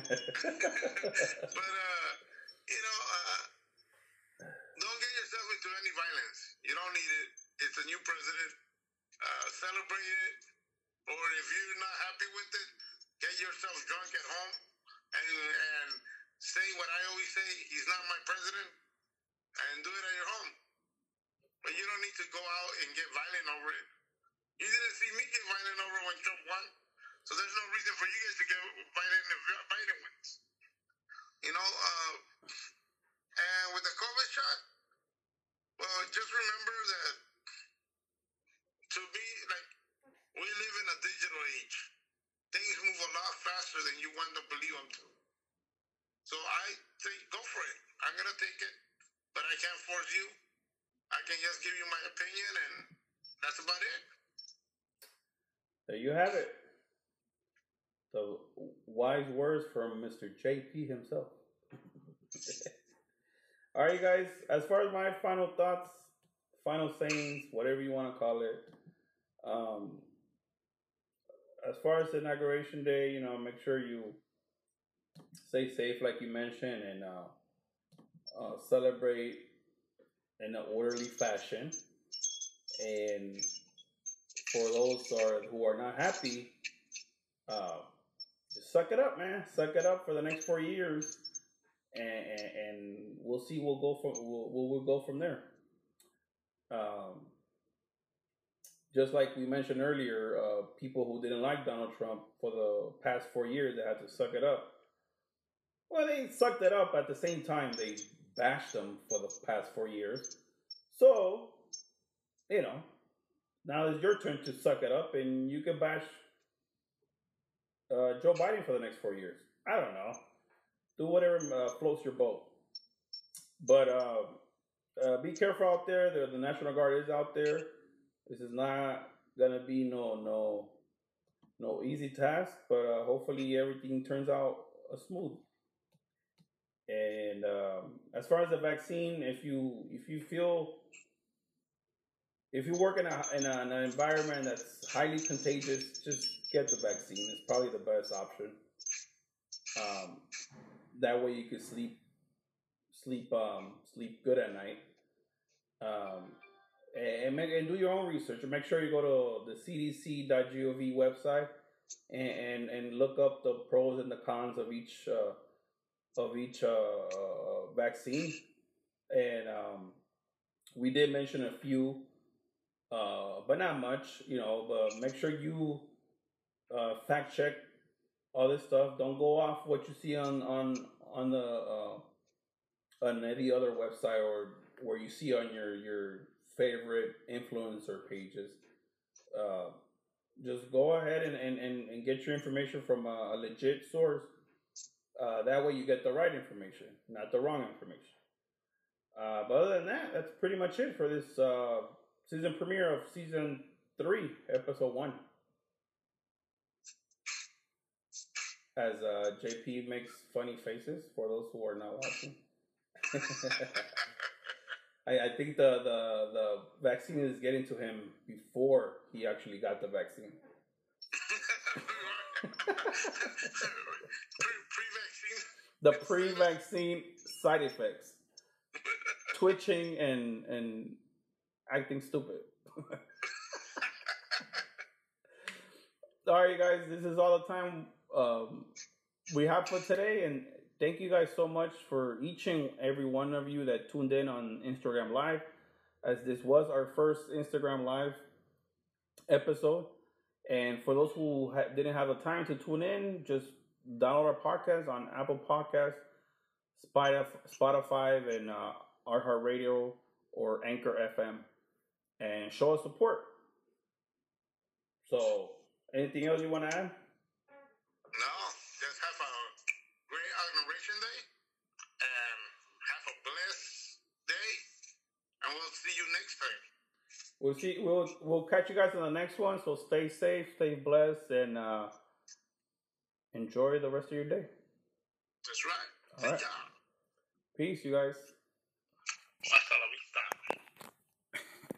uh, you know, uh, don't get yourself into any violence. You don't need it. It's a new president. Uh, celebrate it, or if you're not happy with it, get yourself drunk at home and and say what I always say: He's not my president, and do it at your home. But you don't need to go out and get violent over it. You didn't see me get violent over when Trump won, so there's no reason for you guys to get violent if Biden wins. You know, uh, and with the COVID shot, well, just remember that to be like, we live in a digital age. Things move a lot faster than you want to believe them to. So I say, go for it. I'm going to take it, but I can't force you. I can just give you my opinion, and that's about it. There you have it. The wise words from Mr. JP himself. All right, guys. As far as my final thoughts, final sayings, whatever you want to call it. Um, as far as inauguration day, you know, make sure you stay safe, like you mentioned, and uh, uh, celebrate in an orderly fashion. And for those are, who are not happy, uh, just suck it up, man. Suck it up for the next four years, and, and, and we'll see. We'll go from we'll, we'll, go from there. Um, just like we mentioned earlier, uh, people who didn't like Donald Trump for the past four years, they had to suck it up. Well, they sucked it up at the same time they bashed them for the past four years. So, you know, now it's your turn to suck it up, and you can bash uh, Joe Biden for the next four years. I don't know. Do whatever uh, floats your boat. But uh, uh, be careful out there. The, the National Guard is out there. This is not gonna be no no no easy task, but uh, hopefully everything turns out uh, smooth. And um, as far as the vaccine, if you if you feel if you work in, a, in, a, in an environment that's highly contagious, just get the vaccine. It's probably the best option. Um, that way you can sleep sleep um, sleep good at night. Um, and, make, and do your own research and make sure you go to the cdc.gov website and, and, and look up the pros and the cons of each uh, of each uh, vaccine. And um, we did mention a few, uh, but not much. You know, but make sure you uh, fact check all this stuff. Don't go off what you see on on on the uh, on any other website or where you see on your your favorite influencer pages. Uh, just go ahead and, and, and, and get your information from a, a legit source. Uh, that way you get the right information, not the wrong information. Uh, but other than that, that's pretty much it for this uh, season premiere of season three, episode one. As uh, JP makes funny faces for those who are not watching. I, I think the, the the vaccine is getting to him before he actually got the vaccine. The pre-vaccine side effects: twitching and and acting stupid. all right, guys, this is all the time um, we have for today, and thank you guys so much for each and every one of you that tuned in on Instagram Live, as this was our first Instagram Live episode. And for those who ha- didn't have the time to tune in, just download our podcast on Apple Podcasts, Spotify, and uh, iHeartRadio or Anchor FM, and show us support. So, anything else you want to add? No, just have a great inauguration day and have a blessed day, and we'll see you next time. We'll see. We'll we'll catch you guys in the next one. So stay safe, stay blessed, and uh, enjoy the rest of your day. That's right. All right. Peace, you guys.